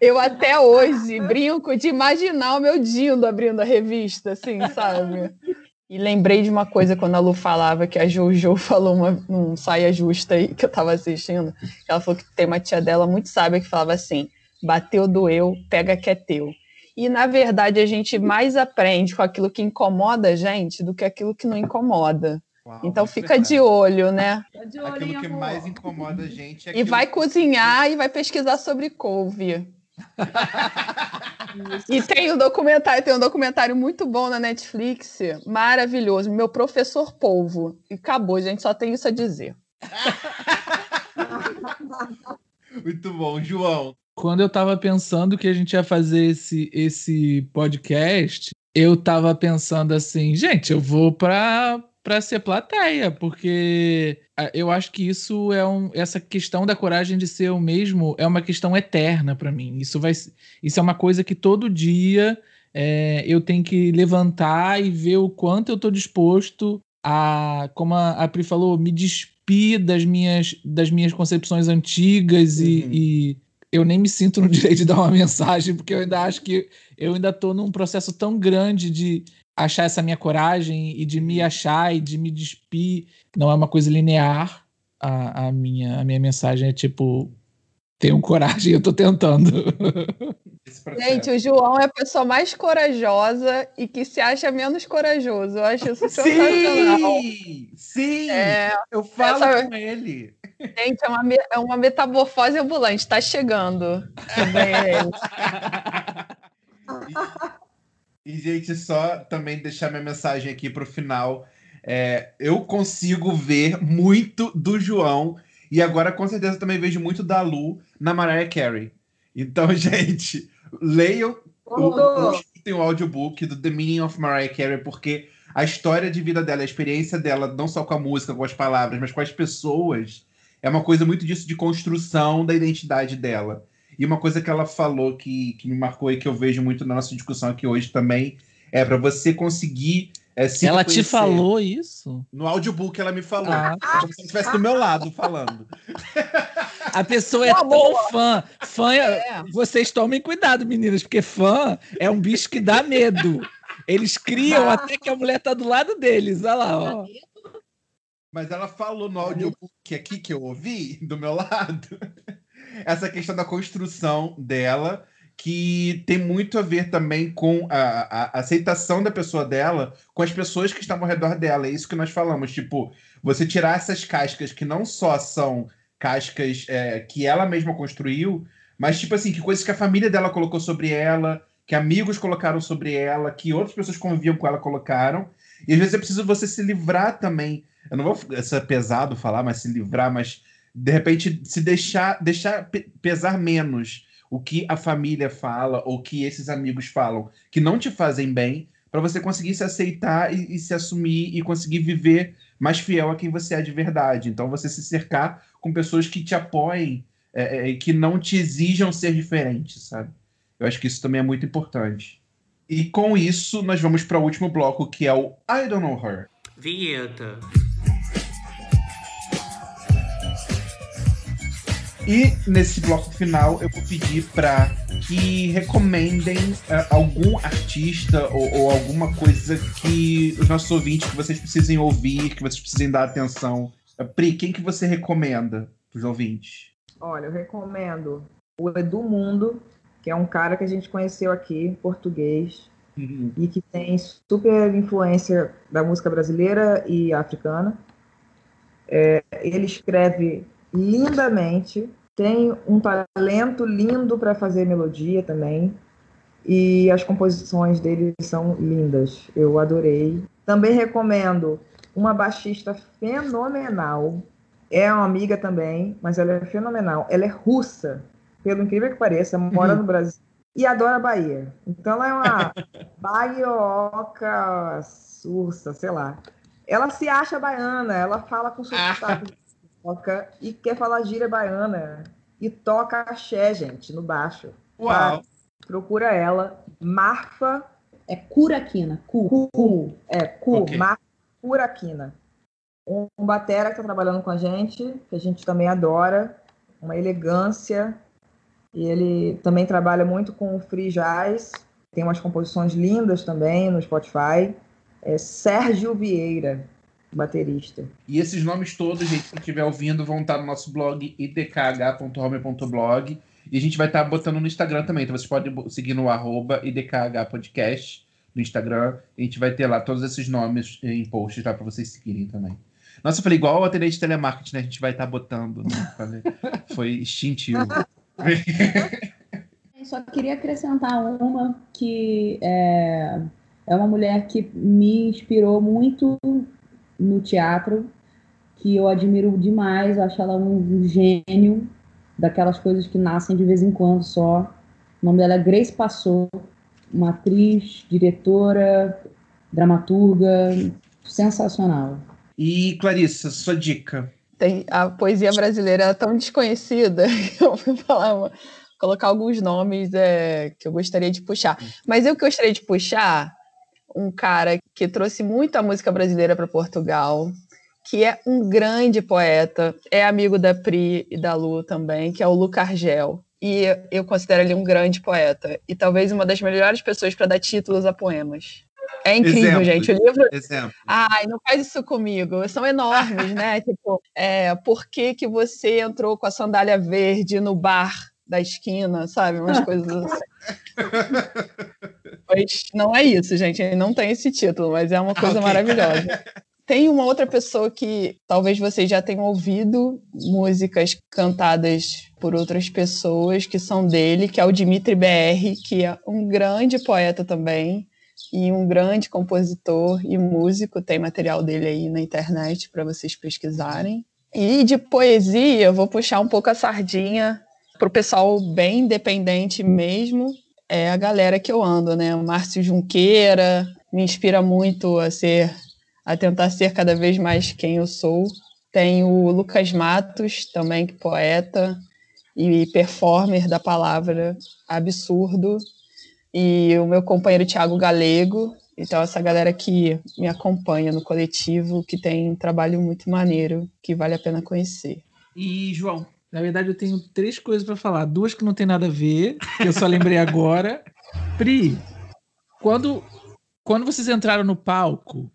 eu até hoje brinco de imaginar o meu Dindo abrindo a revista, assim, sabe? E lembrei de uma coisa quando a Lu falava que a Jojo falou uma, um saia justa aí que eu tava assistindo. Ela falou que tem uma tia dela muito sábia que falava assim: bateu, doeu, pega que é teu. E na verdade a gente mais aprende com aquilo que incomoda a gente do que aquilo que não incomoda. Uau, então fica de olho, né? De olho, aquilo que mais incomoda a gente é E vai cozinhar e vai pesquisar sobre couve e tem um documentário, tem um documentário muito bom na Netflix, maravilhoso, meu professor polvo. E acabou, gente, só tem isso a dizer. muito bom, João. Quando eu tava pensando que a gente ia fazer esse, esse podcast, eu tava pensando assim, gente, eu vou para para ser plateia, porque eu acho que isso é um, essa questão da coragem de ser o mesmo é uma questão eterna para mim. Isso vai, isso é uma coisa que todo dia é, eu tenho que levantar e ver o quanto eu estou disposto a, como a, a Pri falou, me despir das minhas, das minhas concepções antigas uhum. e, e eu nem me sinto no direito de dar uma mensagem, porque eu ainda acho que eu ainda estou num processo tão grande de, achar essa minha coragem e de me uhum. achar e de me despir. Não é uma coisa linear. A, a, minha, a minha mensagem é tipo: tenham coragem, eu tô tentando. Gente, o João é a pessoa mais corajosa e que se acha menos corajoso. Eu acho isso sensacional. Sim! Sim! É, eu falo essa... com ele. Gente, é uma, é uma metamorfose ambulante. Tá chegando. E, gente, só também deixar minha mensagem aqui para o final. É, eu consigo ver muito do João e agora com certeza também vejo muito da Lu na Mariah Carey. Então, gente, leiam o, tem o audiobook do The Meaning of Mariah Carey, porque a história de vida dela, a experiência dela, não só com a música, com as palavras, mas com as pessoas, é uma coisa muito disso de construção da identidade dela. E uma coisa que ela falou que, que me marcou e que eu vejo muito na nossa discussão aqui hoje também é para você conseguir é, se ela te falou isso? No audiobook ela me falou. Ah. Como se estivesse do meu lado falando. A pessoa é tão fã. Fã, é. vocês tomem cuidado, meninas, porque fã é um bicho que dá medo. Eles criam ah. até que a mulher tá do lado deles. Olha lá, ó. Mas ela falou no audiobook aqui que eu ouvi, do meu lado, essa questão da construção dela, que tem muito a ver também com a, a, aceitação da pessoa dela com as pessoas que estão ao redor dela. É isso que nós falamos. Tipo, você tirar essas cascas que não só são cascas é, que ela mesma construiu, mas, tipo assim, que coisas que a família dela colocou sobre ela, que amigos colocaram sobre ela, que outras pessoas que conviviam com ela colocaram. E às vezes é preciso você se livrar também. Eu não vou ser pesado falar, mas se livrar, mas de repente se deixar, deixar pesar menos o que a família fala ou que esses amigos falam que não te fazem bem, para você conseguir se aceitar e, e, se assumir e conseguir viver mais fiel a quem você é de verdade. Então, você se cercar com pessoas que te apoiem é, é, que não te exijam ser diferente, sabe? Eu acho que isso também é muito importante. E com isso, nós vamos para o último bloco, que é o I Don't Know Her. Vinheta. E nesse bloco final eu vou pedir para que recomendem uh, algum artista ou, ou, alguma coisa que os nossos ouvintes que vocês precisem ouvir, que vocês precisem dar atenção. Uh, Pri, quem que você recomenda para os ouvintes? Olha, eu recomendo o Edu Mundo, que é um cara que a gente conheceu aqui, português, uhum. e que tem super influência da música brasileira e africana. É, ele escreve lindamente, tem um talento lindo para fazer melodia também. E as composições dele são lindas. Eu adorei. Também recomendo uma baixista fenomenal. É uma amiga também, mas ela é fenomenal. Ela é russa, pelo incrível que pareça, mora no Brasil e adora a Bahia. Então ela é uma baioca sursa, sei lá. Ela se acha baiana, ela fala com sotaque toca e quer falar gíria baiana e toca axé, gente, no baixo. Uau! procura ela, Marfa. É Curaquina. Cu. Cu. É, Cu, Ok. Marfa Curaquina. Um, um batera que está trabalhando com a gente, que a gente também adora, uma elegância. E ele também trabalha muito com o free jazz, tem umas composições lindas também no Spotify. É Sérgio Vieira, baterista. E esses nomes todos, gente, que estiver ouvindo, vão estar no nosso blog idkh.home.blog. E a gente vai estar botando no Instagram também. Então vocês podem seguir no arroba idkhpodcast no Instagram. A gente vai ter lá todos esses nomes em posts lá para vocês seguirem também. Nossa, eu falei igual o atendente de telemarketing, né? A gente vai estar botando. Né? Foi instintivo. Só queria acrescentar uma que é, é uma mulher que me inspirou muito no teatro, que eu admiro demais, eu acho ela um gênio daquelas coisas que nascem de vez em quando só. O nome dela é Grace Passou, uma atriz, diretora, dramaturga, sensacional. E Clarissa, sua dica. Tem, a poesia brasileira é tão desconhecida que eu vou falar, uma- colocar alguns nomes é, que eu gostaria de puxar. Mas eu gostaria de puxar um cara que trouxe muita música brasileira para Portugal, que é um grande poeta, é amigo da Pri e da Lu também, que é o Luca Argel. E eu considero ele um grande poeta e talvez uma das melhores pessoas para dar títulos a poemas. É incrível, gente. O livro Exemplo. Ai, não faz isso comigo. São enormes, né? tipo, é, por que, que você entrou com a sandália verde no bar da esquina, sabe? Umas coisas assim. Mas não é isso, gente. Ele não tem esse título, mas é uma coisa ok. maravilhosa. Tem uma outra pessoa que talvez vocês já tenham ouvido músicas cantadas por outras pessoas que são dele, que é o Dimitri BR, que é um grande poeta também e um grande compositor e músico. Tem material dele aí na internet para vocês pesquisarem. E de poesia, eu vou puxar um pouco a sardinha para o pessoal bem independente mesmo. É a galera que eu ando, né? O Márcio Junqueira me inspira muito a ser, a tentar ser cada vez mais quem eu sou. Tem o Lucas Matos, também que poeta e performer da palavra absurdo e o meu companheiro Tiago Galego. Então, essa galera que me acompanha no coletivo, que tem um trabalho muito maneiro, que vale a pena conhecer. E João. Na verdade, eu tenho três coisas pra falar. Duas que não tem nada a ver, que eu só lembrei agora. Pri, quando, quando vocês entraram no palco,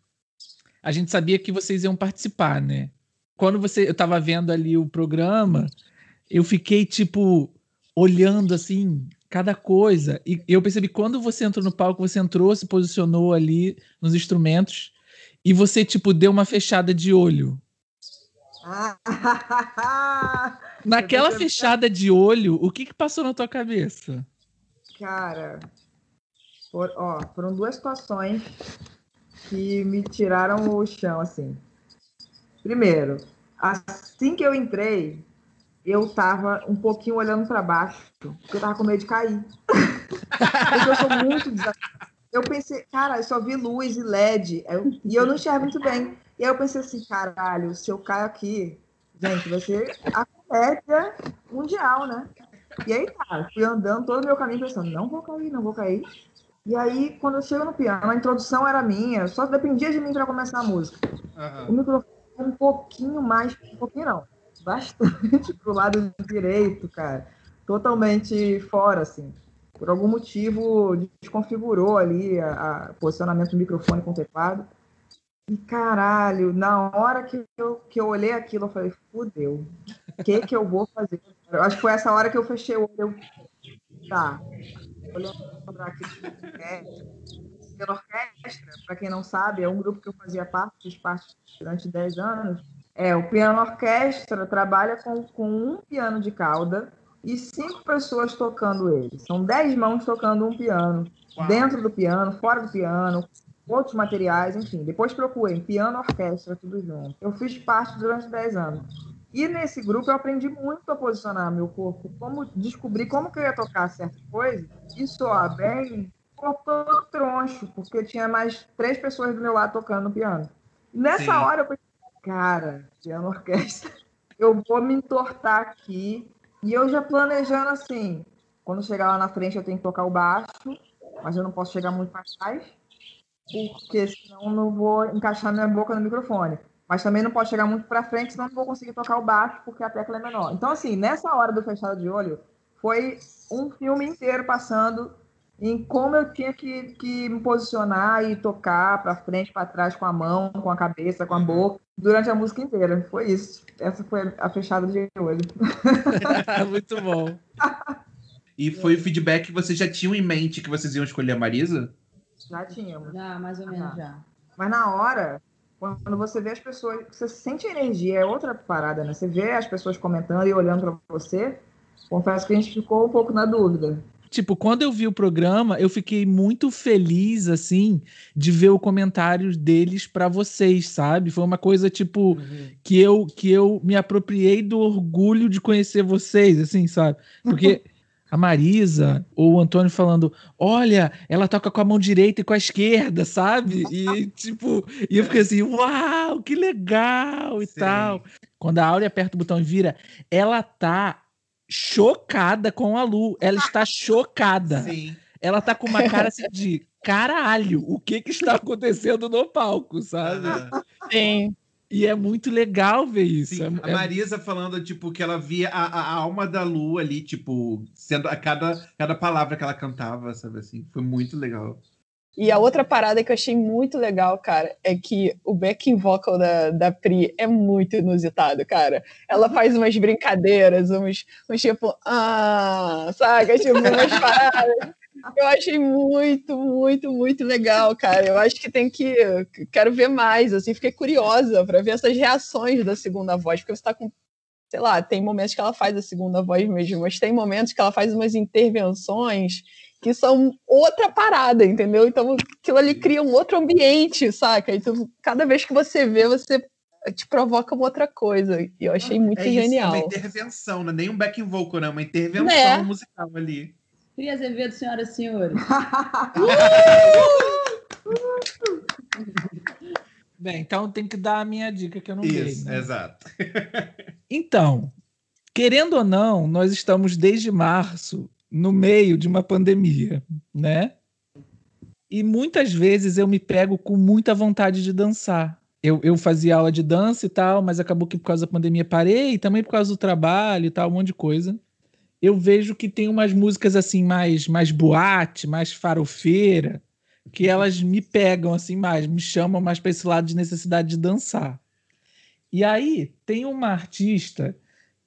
a gente sabia que vocês iam participar, né? Quando você, eu tava vendo ali o programa, eu fiquei, tipo, olhando, assim, cada coisa. E eu percebi, quando você entrou no palco, você entrou, se posicionou ali nos instrumentos, e você, tipo, deu uma fechada de olho. Naquela fechada de olho, o que que passou na tua cabeça? Cara, for- ó, foram duas situações que me tiraram o chão, assim. Primeiro, assim que eu entrei, eu tava um pouquinho olhando para baixo, porque eu tava com medo de cair. porque eu sou muito desafiada. Eu pensei, cara, eu só vi luz e LED, eu- e eu não enxergo muito bem. E aí eu pensei assim, caralho, se eu caio aqui, gente, vai ser a comédia mundial, né? E aí, cara, fui andando todo o meu caminho pensando, não vou cair, não vou cair. E aí, quando eu chego no piano, a introdução era minha, só dependia de mim para começar a música. O microfone um pouquinho mais, um pouquinho não, bastante pro lado direito, cara. Totalmente fora, assim. Por algum motivo, desconfigurou ali o posicionamento do microfone com o teclado. E caralho, na hora que eu, que eu olhei aquilo, eu falei, fudeu. O que que eu vou fazer? Eu acho que foi essa hora que eu fechei o olho. Eu, tá. Olhando aqui. Pela orquestra, para quem não sabe, é um grupo que eu fazia parte, fiz parte durante 10 anos. É, o piano orquestra trabalha com, com um piano de cauda e cinco pessoas tocando ele. São 10 mãos tocando um piano, Uau. dentro do piano, fora do piano, outros materiais, enfim. Depois procurem piano, orquestra, tudo junto. Eu fiz parte durante 10 anos. E nesse grupo eu aprendi muito a posicionar meu corpo, como descobrir como que eu ia tocar certas coisas e soar bem, todo troncho, porque tinha mais três pessoas do meu lado tocando no piano. E nessa Sim. hora eu pensei, cara, piano orquestra, eu vou me entortar aqui. E eu já planejando assim, Quando chegar lá na frente, eu tenho que tocar o baixo, mas eu não posso chegar muito para trás, porque senão eu não vou encaixar minha boca no microfone. Mas também não pode chegar muito para frente, senão eu não vou conseguir tocar o baixo, porque a tecla é menor. Então, assim, nessa hora do fechado de olho, foi um filme inteiro passando em como eu tinha que, que me posicionar e tocar para frente, para trás, com a mão, com a cabeça, com a boca, durante a música inteira. Foi isso. Essa foi a fechada de olho. Muito bom. E foi o feedback que vocês já tinham em mente que vocês iam escolher a Marisa? Já tínhamos. Já, mais ou menos, já. Mas na hora, quando você vê as pessoas, você sente a energia, é outra parada, né? Você vê as pessoas comentando e olhando para você. Confesso que a gente ficou um pouco na dúvida. Tipo, quando eu vi o programa, eu fiquei muito feliz, assim, de ver o comentário deles para vocês, sabe? Foi uma coisa, tipo, Uhum. que, eu, que eu me apropriei do orgulho de conhecer vocês, assim, sabe? Porque a Marisa ou o Antônio falando, olha, ela toca com a mão direita e com a esquerda, sabe? E, tipo, e eu fiquei assim, uau, que legal e Sim. tal. Quando a Áurea aperta o botão e vira, ela tá chocada com a Lu. Ela está chocada. Sim. Ela tá com uma cara assim de caralho, o que que está acontecendo no palco, sabe? Sim. E é muito legal ver isso. Sim, É- a é- Marisa falando, tipo, que ela via a, a- alma da Lu ali, tipo, sendo a cada, cada palavra que ela cantava, sabe assim? Foi muito legal. E a outra parada que eu achei muito legal, cara, é que o backing vocal da, da Pri é muito inusitado, cara. Ela faz umas brincadeiras, uns, uns tipo, ah, saca? Tipo, umas paradas. Eu achei muito, muito, muito legal, cara. Eu acho que tem que. Quero ver mais, assim, fiquei curiosa pra ver essas reações da segunda voz, porque você tá com. Sei lá, tem momentos que ela faz a segunda voz mesmo, mas tem momentos que ela faz umas intervenções que são outra parada, entendeu? Então aquilo ali cria um outro ambiente, saca? Então cada vez que você vê, você te provoca uma outra coisa. E eu achei muito é isso, genial. é uma intervenção, não é nem um backing vocal, né? Uma intervenção Né? musical ali. Cria Azevedo, senhoras e senhores. Bem, então tem que dar a minha dica que eu não dei. Isso, né? exato. Então, querendo ou não, nós estamos desde março no meio de uma pandemia, né? E muitas vezes eu me pego com muita vontade de dançar. Eu, eu fazia aula de dança e tal, mas acabou que por causa da pandemia parei, e também por causa do trabalho e tal, um monte de coisa. Eu vejo que tem umas músicas assim mais mais boate, mais farofeira, que elas me pegam assim mais, me chamam mais para esse lado de necessidade de dançar. E aí tem uma artista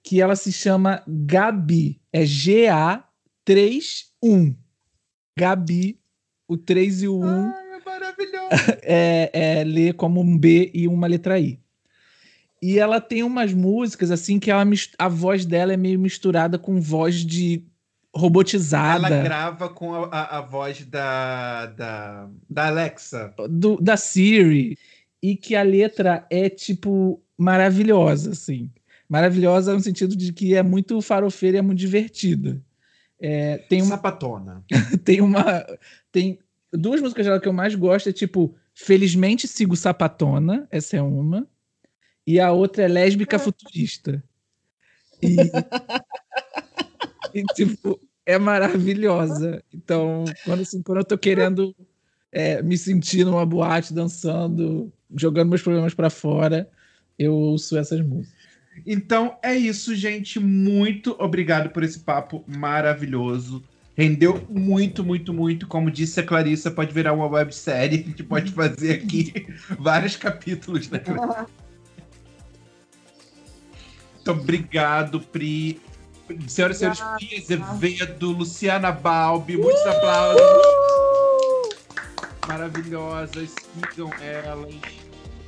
que ela se chama Gabi, é G-A-3-1. Gabi, o 3 e o 1 Ai, é maravilhoso. é, é ler como um B e uma letra I. E ela tem umas músicas assim que ela, a voz dela é meio misturada com voz de robotizada Ela grava com a, a- a voz da, da, da Alexa. do- da Siri e que a letra é tipo maravilhosa assim. Maravilhosa no sentido de que é muito farofeira e é muito divertida. É, tem uma Sapatona. tem uma. Tem duas músicas dela que eu mais gosto, é tipo Felizmente Sigo Sapatona, essa é uma. E a outra é Lésbica Futurista. E, e, tipo, é maravilhosa. Então, quando, assim, quando eu tô querendo é, me sentir numa boate, dançando, jogando meus problemas pra fora, eu ouço essas músicas. Então é isso, gente. Muito obrigado por esse papo maravilhoso. Rendeu muito, muito, muito. Como disse a Clarissa, pode virar uma websérie. A gente pode fazer aqui vários capítulos, né? Muito obrigado, Pri. Senhoras e senhores, Pri Azevedo, Luciana Balbi, muitos aplausos. Maravilhosas, sigam elas.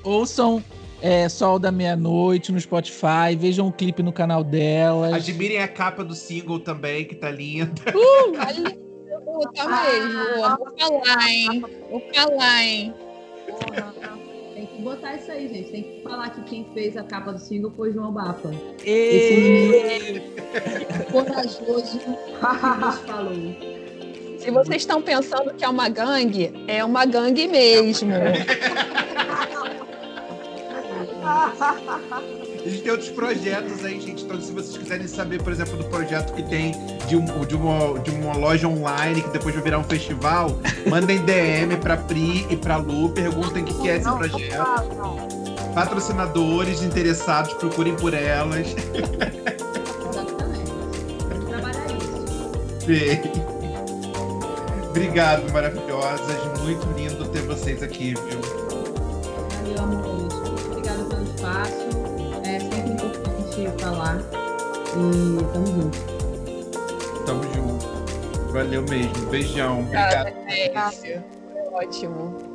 Ouçam é, Sol da Meia-Noite no Spotify, vejam o clipe no canal delas. Admirem a capa do single também, que tá linda. Olha, puta mesmo. Vou falar, hein? Vou falar, hein? Que botar isso aí, gente. Tem que falar que quem fez a capa do single foi João Bafa. E... Corajoso que nos falou. Se vocês estão pensando que é uma gangue, é uma gangue mesmo. A gente tem outros projetos aí, gente. Então, se vocês quiserem saber, por exemplo, do projeto que tem de, um, de, uma, de uma loja online que depois vai virar um festival, mandem DM pra Pri e pra Lu, perguntem o que, que é esse projeto. Patrocinadores interessados, procurem por elas. Exatamente. Trabalhar isso. Bem. Obrigado, maravilhosas. Muito lindo ter vocês aqui, viu? Importante falar. E tamo junto. Tamo junto. Valeu mesmo. Beijão. Obrigada, Obrigado. Foi ótimo.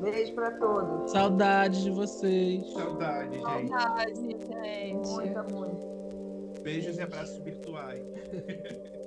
Beijo pra todos. Saudades de vocês. Saudade, gente. Saudade, gente. Muita, muito. Beijos e abraços virtuais.